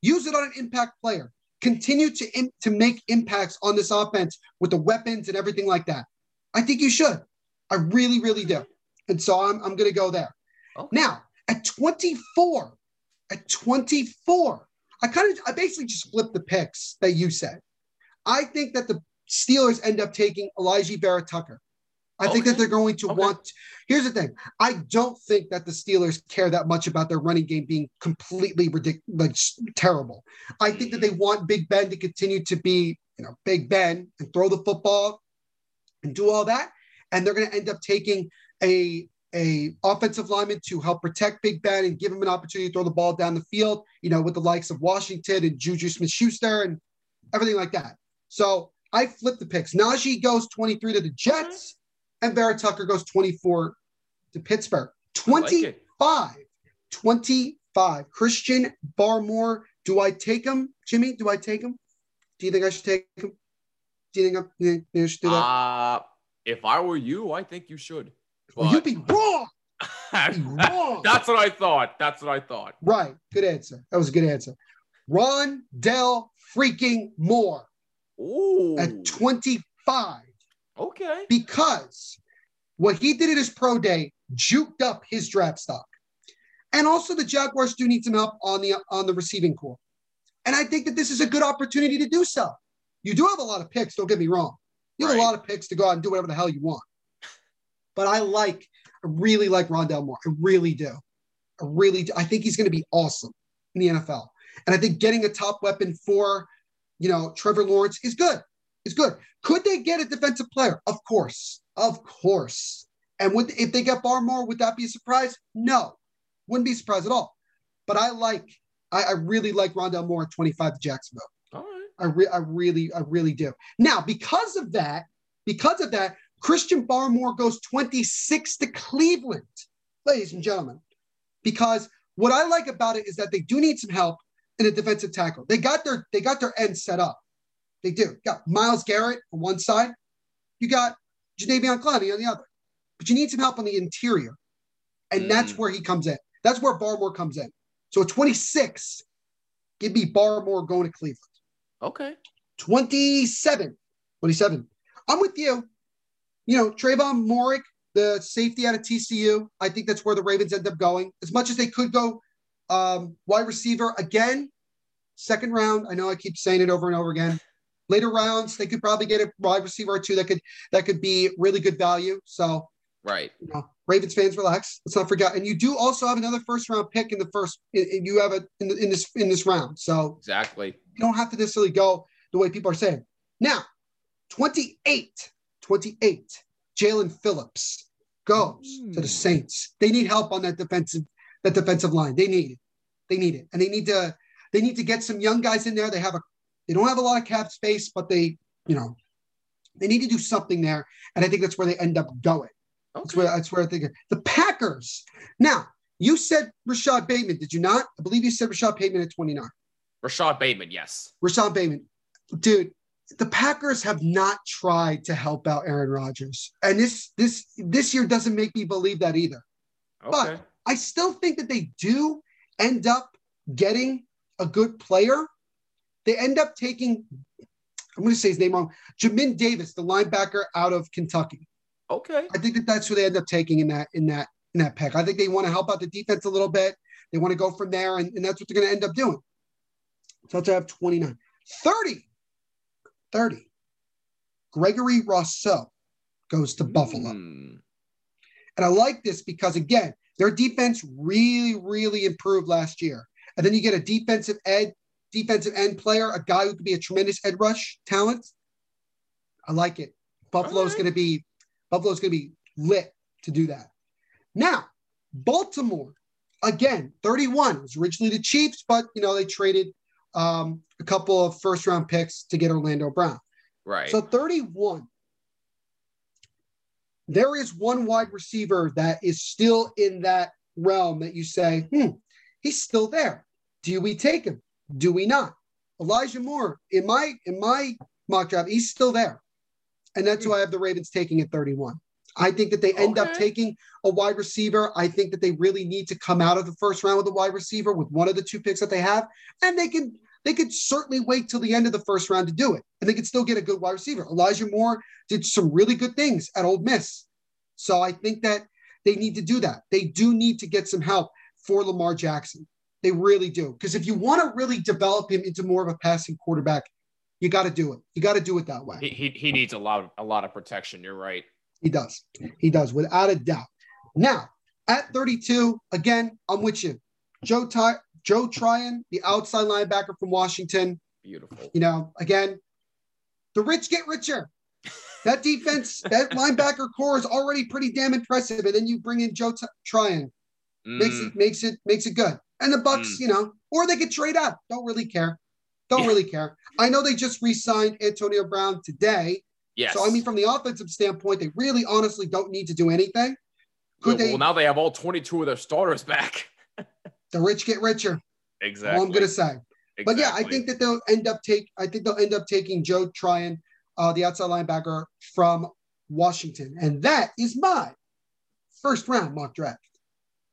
Use it on an impact player. Continue to, to make impacts on this offense with the weapons and everything like that. I think you should. I really, really do. And so I'm, I'm going to go there. Okay. Now, at 24, at 24, I kind of, I basically just flipped the picks that you said. I think that the Steelers end up taking Alijah Vera-Tucker. I okay. think that they're going to okay. want. Here's the thing: I don't think that the Steelers care that much about their running game being completely ridiculous, like terrible. I think that they want Big Ben to continue to be, you know, Big Ben and throw the football and do all that, and they're going to end up taking a a offensive lineman to help protect Big Ben and give him an opportunity to throw the ball down the field, you know, with the likes of Washington and Juju Smith-Schuster and everything like that. So I flip the picks. Najee goes 23 to the Jets, and Vera Tucker goes 24 to Pittsburgh. 25. Like 25. Christian Barmore. Do I take him, Jimmy? Do I take him? Do you think I should take him? Do you think, I, you should do that? Uh, if I were you, I think you should. But... Well, *laughs* you'd be wrong. That's what I thought. That's what I thought. Right. Good answer. That was a good answer. Ron Dell freaking Moore. Ooh. at 25. Okay. Because what he did at his pro day juked up his draft stock. And also the Jaguars do need some help on the on the receiving corps. And I think that this is a good opportunity to do so. You do have a lot of picks, don't get me wrong. You have right. a lot of picks to go out and do whatever the hell you want. But I like, I really like Rondale Moore. I really do. I really do. I think he's going to be awesome in the NFL. And I think getting a top weapon for you know, Trevor Lawrence is good. Is good. Could they get a defensive player? Of course. Of course. And would if they get Barmore, would that be a surprise? No. Wouldn't be a surprise at all. But I like, I, I really like Rondale Moore at 25 to Jacksonville. All right. I, re- I really, I really do. Now, because of that, because of that, Christian Barmore goes 26 to Cleveland, ladies and gentlemen. Because what I like about it is that they do need some help and a defensive tackle. They got their they got their end set up. They do. You got Myles Garrett on one side. You got Jadeveon Clowney on the other. But you need some help on the interior. And mm. that's where he comes in. That's where Barmore comes in. So at 26, give me Barmore going to Cleveland. Okay. 27. 27. I'm with you. You know, Tre'von Moehrig, the safety out of TCU. I think that's where the Ravens end up going. As much as they could go um, wide receiver, again, second round. I know I keep saying it over and over again. Later rounds, they could probably get a wide receiver or two that could that could be really good value. So, right, you know, Ravens fans, relax. Let's not forget. And you do also have another first round pick in the first. In, you have it in, in this in this round. So exactly, you don't have to necessarily go the way people are saying. Now, 28, 28, Jaelan Phillips goes mm. to the hmm. Saints. They need help on that defensive that defensive line. They need it. They need it, and they need to they need to get some young guys in there. They have a they don't have a lot of cap space, but they you know they need to do something there, and I think that's where they end up going. Okay. That's where that's where I think the Packers. Now you said Rashod Bateman, did you not? I believe you said Rashod Bateman at twenty nine. Rashod Bateman, yes. Rashod Bateman, dude. The Packers have not tried to help out Aaron Rodgers, and this this this year doesn't make me believe that either. Okay. But I still think that they do end up getting a good player. They end up taking, I'm going to say his name wrong, Jamin Davis, the linebacker out of Kentucky. Okay. I think that that's who they end up taking in that in that in that pick. I think they want to help out the defense a little bit. They want to go from there, and, and that's what they're going to end up doing. So let's have 29. 30. 30. Gregory Rousseau goes to Buffalo. Mm. And I like this because, again, their defense really, really improved last year. And then you get a defensive ed, defensive end player, a guy who could be a tremendous ed rush talent. I like it. Buffalo's right. going to be Buffalo's going to be lit to do that. Now, Baltimore, again, 31 was originally the Chiefs, but you know they traded um, a couple of first round picks to get Orlando Brown. Right. So 31 there is one wide receiver that is still in that realm that you say, hmm, he's still there. Do we take him? Do we not? Elijah Moore, in my in my mock draft, he's still there. And that's who I have the Ravens taking at 31. I think that they end up taking a wide receiver. I think that they really need to come out of the first round with a wide receiver with one of the two picks that they have, and they can they could certainly wait till the end of the first round to do it, and they could still get a good wide receiver. Elijah Moore did some really good things at Ole Miss, so I think that they need to do that. They do need to get some help for Lamar Jackson. They really do, because if you want to really develop him into more of a passing quarterback, you got to do it. You got to do it that way. He, he he needs a lot of, a lot of protection. You're right. He does. He does, without a doubt. Now, at 32, again, I'm with you. Joe Ty- Joe Tryon, the outside linebacker from Washington. Beautiful. You know, again, the rich get richer. That defense, *laughs* that linebacker corps is already pretty damn impressive. And then you bring in Joe T- Tryon, makes Mm, it makes it makes it good. And the Bucks, you know, or they could trade up. Don't really care. Don't Yeah. really care. I know they just re-signed Antonio Brown today. yes. So I mean, from the offensive standpoint, they really honestly don't need to do anything. well, could they- well, now they have all 22 of their starters back. The rich get richer. exactly. All I'm gonna say. But yeah, I think that they'll end up take. I think they'll end up taking Joe Tryon, uh, the outside linebacker from Washington, and that is my first round mock draft.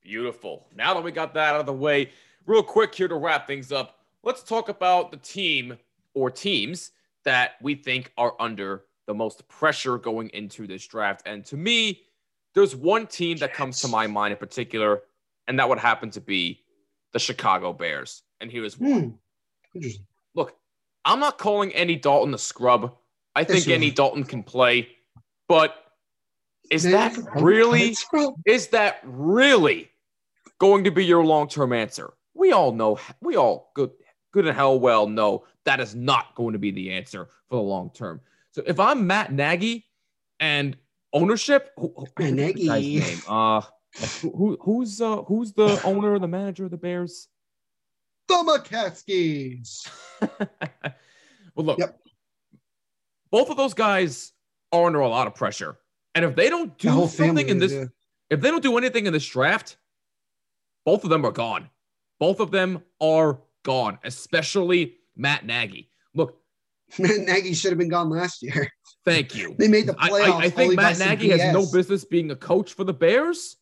Beautiful. Now that we got that out of the way, real quick here to wrap things up, let's talk about the team or teams that we think are under the most pressure going into this draft. And to me, there's one team that comes to my mind in particular, and that would happen to be the Chicago Bears. And here's why. Hmm. Interesting. Look, I'm not calling Andy Dalton a scrub. I think are. Andy Dalton can play, but is Man, that really is that really going to be your long-term answer? We all know, we all good, good and hell well know that is not going to be the answer for the long term. So if I'm Matt Nagy and ownership, Matt the Nagy. name? Uh, who, who- who's uh, who's the *laughs* owner, the manager of the Bears? The McCaskeys. *laughs* well, look, Yep. both of those guys are under a lot of pressure, and if they don't do something in is, this yeah. if they don't do anything in this draft, both of them are gone. Both of them are gone, especially Matt Nagy. Look, Matt Nagy should have been gone last year. thank you. *laughs* They made the I, playoffs. I, I only think Matt Nagy has no business being a coach for the Bears,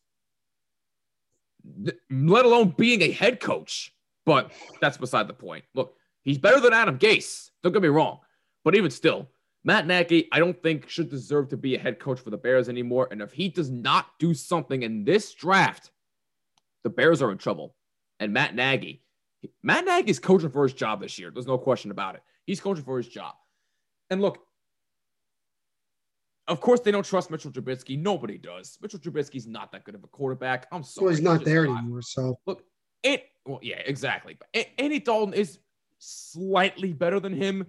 let alone being a head coach. But that's beside the point. Look, he's better than Adam Gase. Don't get me wrong. But even still, Matt Nagy, I don't think should deserve to be a head coach for the Bears anymore. And if he does not do something in this draft, the Bears are in trouble. And Matt Nagy, Matt Nagy is coaching for his job this year. There's no question about it. He's coaching for his job. And look, of course, they don't trust Mitchell Trubisky. Nobody does. Mitchell Trubisky's not that good of a quarterback. I'm sorry. Well, he's not there anymore. So Look, it. Well, yeah, exactly. But Andy Dalton is slightly better than him,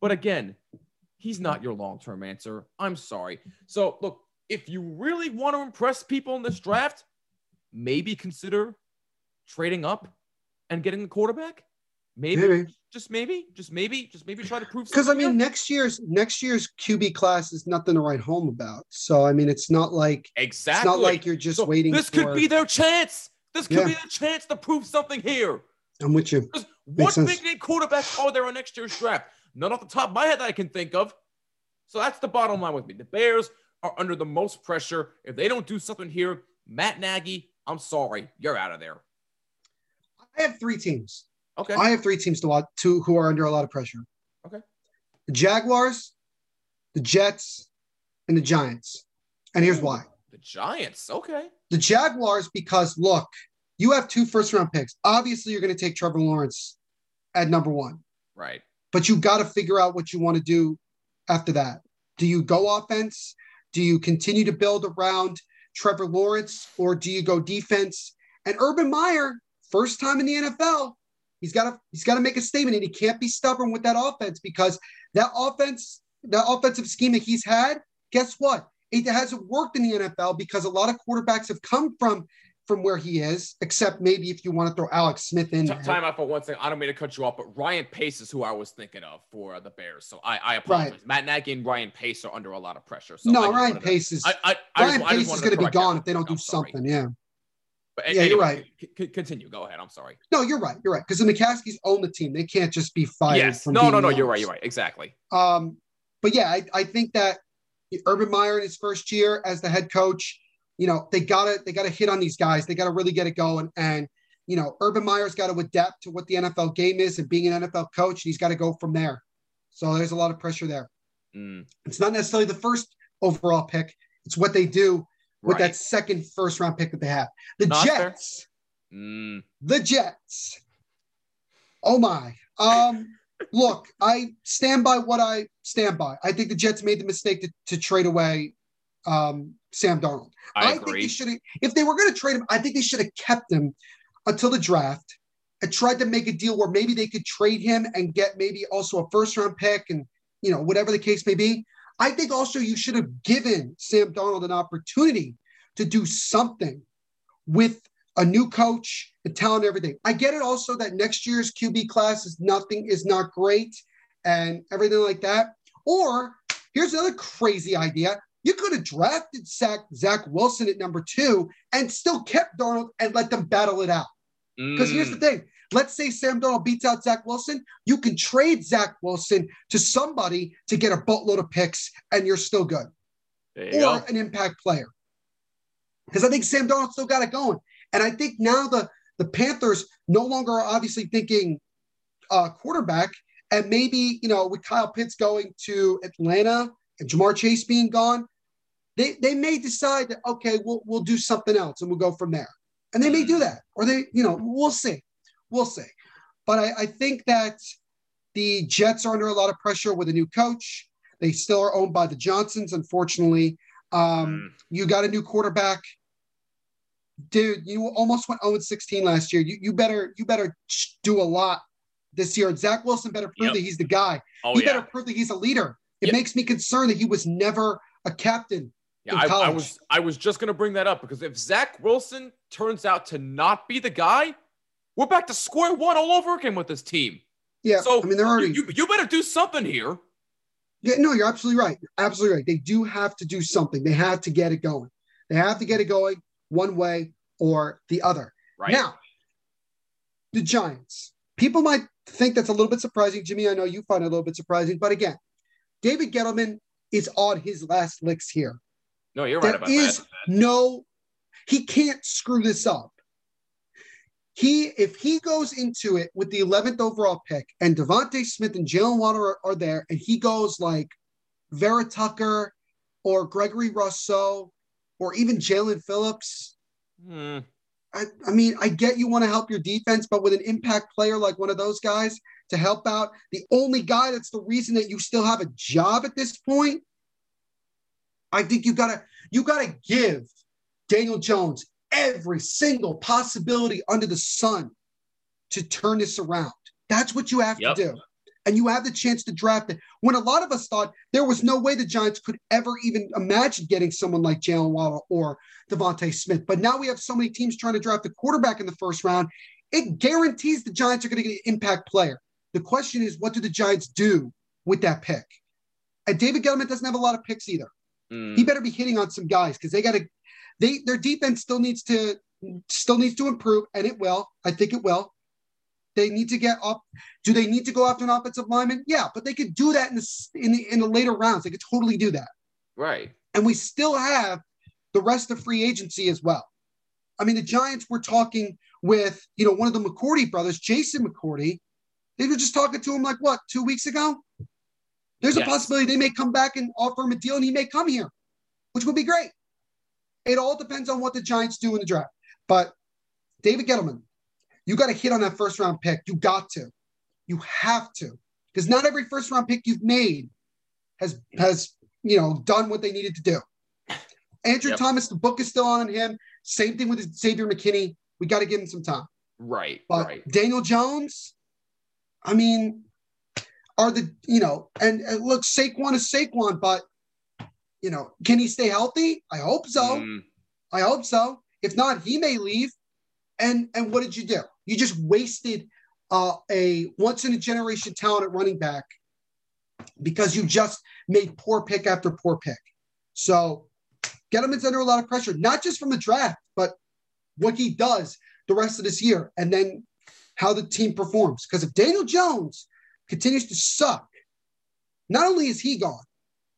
but again, he's not your long-term answer. I'm sorry. So, look, if you really want to impress people in this draft, maybe consider trading up and getting a quarterback. Maybe, maybe just maybe, just maybe, just maybe try to prove. because I mean here. next year's next year's QB class is nothing to write home about. So I mean it's not like exactly. it's not like you're just So waiting. This for, could be their chance. This could Yeah. be the chance to prove something here. I'm with you. What sense. big name quarterbacks are there on next year's draft? None off the top of my head that I can think of. So that's the bottom line with me. The Bears are under the most pressure. If they don't do something here, Matt Nagy, I'm sorry, you're out of there. I have three teams. Okay. I have three teams to watch, two who are under a lot of pressure. Okay. The Jaguars, the Jets, and the Giants. And here's why. the Giants. Okay. The Jaguars, because look, you have two first round picks. Obviously, you're going to take Trevor Lawrence at number one, Right. but you got to figure out what you want to do after that. Do you go offense? Do you continue to build around Trevor Lawrence or do you go defense? And Urban Meyer, first time in the NFL, he's got to he's got to make a statement and he can't be stubborn with that offense because that offense, that offensive scheme that he's had, guess what? It hasn't worked in the NFL because a lot of quarterbacks have come from from where he is, except maybe if you want to throw Alex Smith in. Time out for one second. I don't mean to cut you off, but Ryan Pace is who I was thinking of for the Bears. So I, I apologize. Matt Nagy and Ryan Pace are under a lot of pressure. So no, Ryan wanted to- Pace is I, I, I Ryan just, I just Pace is going to be that gone if they don't quick. do I'm sorry. something. Yeah. But Yeah, you're right. c- continue. Go ahead. I'm sorry. No, you're right. You're right. Because the McCaskeys own the team. They can't just be fired. yes. From No, being no, no. You're right. You're right. Exactly. Um, but yeah, I, I think that Urban Meyer in his first year as the head coach, you know, they gotta they gotta hit on these guys. They gotta really get it going. And you know, Urban Meyer's got to adapt to what the NFL game is and being an NFL coach, he's got to go from there. So there's a lot of pressure there. Mm. It's not necessarily the first overall pick; it's what they do with right. that second first round pick that they have. The not Jets, mm. the Jets. Oh my! Um, look, I stand by what I stand by. I think the Jets made the mistake to, to trade away um, Sam Darnold. I, I think they should have, if they were going to trade him, I think they should have kept him until the draft and tried to make a deal where maybe they could trade him and get maybe also a first round pick and you know whatever the case may be. I think also you should have given Sam Darnold an opportunity to do something with a new coach and talent and everything. I get it also that next year's QB class is nothing is not great and everything like that. Or here's another crazy idea. You could have drafted Zach, Zach Wilson at number two and still kept Darnold and let them battle it out. Because mm. here's the mm. thing let's say Sam Darnold beats out Zach Wilson, you can trade Zach Wilson to somebody to get a boatload of picks and you're still good. or go. an impact player. Because I think Sam Darnold still got it going. And I think now the, the Panthers no longer are obviously thinking uh, quarterback. And maybe, you know, with Kyle Pitts going to Atlanta and Ja'Marr Chase being gone, they, they may decide that, okay, we'll, we'll do something else and we'll go from there. And they may do that. Or they, you know, we'll see. We'll see. But I, I think that the Jets are under a lot of pressure with a new coach. They still are owned by the Johnsons, unfortunately. Um, mm. You got a new quarterback dude, you almost went 0 16 last year. You, you better you better do a lot this year. Zach Wilson better prove yep. that he's the guy. Oh, he yeah. better prove that he's a leader. It yep. makes me concerned that he was never a captain. Yeah, I, I, was I was just gonna bring that up because if Zach Wilson turns out to not be the guy, we're back to square one all over again with this team. Yeah. So I mean, they're already. You, you better do something here. Yeah, no, you're absolutely right. Absolutely right. They do have to do something. They have to get it going. They have to get it going one way or the other. Right. Now, the Giants. People might think that's a little bit surprising. Jimmy, I know you find it a little bit surprising, but again, David Gettleman is on his last licks here. No, you're right there is that. no, he can't screw this up. He, if he goes into it with the 11th overall pick and DeVonta Smith and Jaylen Waddle are, are there, and he goes like Vera Tucker or Gregory Rousseau or even Jaelan Phillips. Hmm. I, I mean, I get you want to help your defense, but with an impact player like one of those guys to help out, the only guy that's the reason that you still have a job at this point, I think you gotta you gotta give Daniel Jones every single possibility under the sun to turn this around. That's what you have yep. to do and you have the chance to draft it. When a lot of us thought there was no way the Giants could ever even imagine getting someone like Jaylen Waddle or DeVonta Smith. But now we have so many teams trying to draft a quarterback in the first round. It guarantees the Giants are going to get an impact player. The question is, what do the Giants do with that pick? And David Gettleman doesn't have a lot of picks either. Mm. He better be hitting on some guys because they got to. They their defense still needs to still needs to improve, and it will. I think it will. They need to get up. Do they need to go after an offensive lineman? Yeah, but they could do that in the in the in the later rounds. They could totally do that. Right. And we still have the rest of free agency as well. I mean, the Giants were talking with you know one of the McCourty brothers, Jason McCourty. They were just talking to him like what two weeks ago. There's yes. a possibility they may come back and offer him a deal, and he may come here, which would be great. It all depends on what the Giants do in the draft. But David Gettleman, you got to hit on that first round pick. You got to. You have to. Because not every first round pick you've made has has you know done what they needed to do. Andrew yep. Thomas, the book is still on him. Same thing with Xavier McKinney. We got to give him some time. Right. But right. Daniel Jones, I mean, are the you know, and, and look, Saquon is Saquon, but you know, can he stay healthy? I hope so. Mm. I hope so. If not, he may leave. And and what did you do? You just wasted uh, a once in a generation talent at running back because you just made poor pick after poor pick. So Gettleman's under a lot of pressure, not just from the draft, but what he does the rest of this year and then how the team performs. Because if Daniel Jones continues to suck, not only is he gone,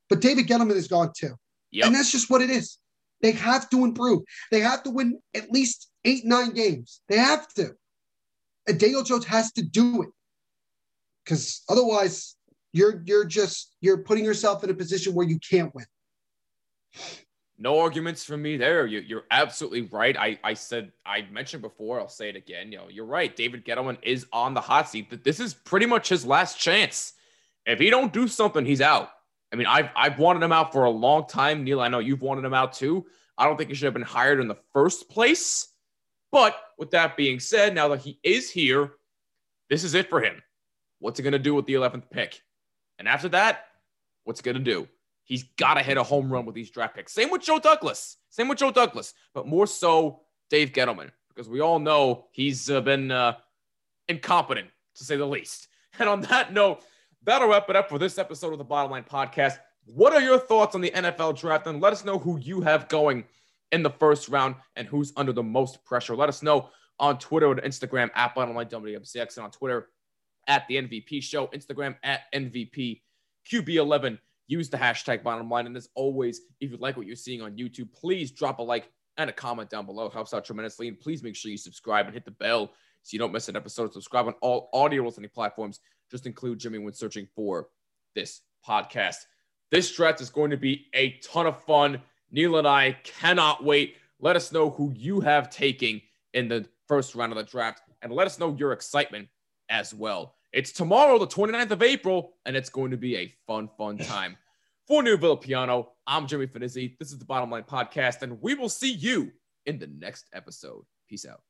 but David Gettleman is gone too. Yep. And that's just what it is. They have to improve. They have to win at least eight, nine games. They have to. And Daniel Jones has to do it. Because otherwise, you're you're just you're putting yourself in a position where you can't win. No arguments from me there. You, are absolutely right. I, I said I mentioned before. I'll say it again. You know, you're right. David Gettleman is on the hot seat. That this is pretty much his last chance. If he don't do something, he's out. I mean, I've I've wanted him out for a long time. Neil, I know you've wanted him out too. I don't think he should have been hired in the first place. But with that being said, now that he is here, this is it for him. What's he going to do with the 11th pick? And after that, what's going to do? He's got to hit a home run with these draft picks. Same with Joe Douglas. Same with Joe Douglas, but more so Dave Gettleman, because we all know he's uh, been uh, incompetent, to say the least. *laughs* And on that note, that'll wrap it up for this episode of the Bottom Line Podcast. What are your thoughts on the NFL draft? And let us know who you have going in the first round and who's under the most pressure. Let us know on Twitter and Instagram at Bottomline WMCX and on Twitter at the MVP Show, Instagram at MVP QB11 use the hashtag bottom line. And as always, if you like what you're seeing on YouTube, please drop a like and a comment down below. It helps out tremendously. And please make sure you subscribe and hit the bell so you don't miss an episode. Subscribe on all audio listening platforms. Just include Jimmy when searching for this podcast. This draft is going to be a ton of fun. Neil and I cannot wait. Let us know who you have taking in the first round of the draft and let us know your excitement as well. It's tomorrow, the 29th of April, and it's going to be a fun, fun *laughs* time. For New Piano, I'm Jimmy Finizzi. This is the Bottom Line Podcast, and we will see you in the next episode. Peace out.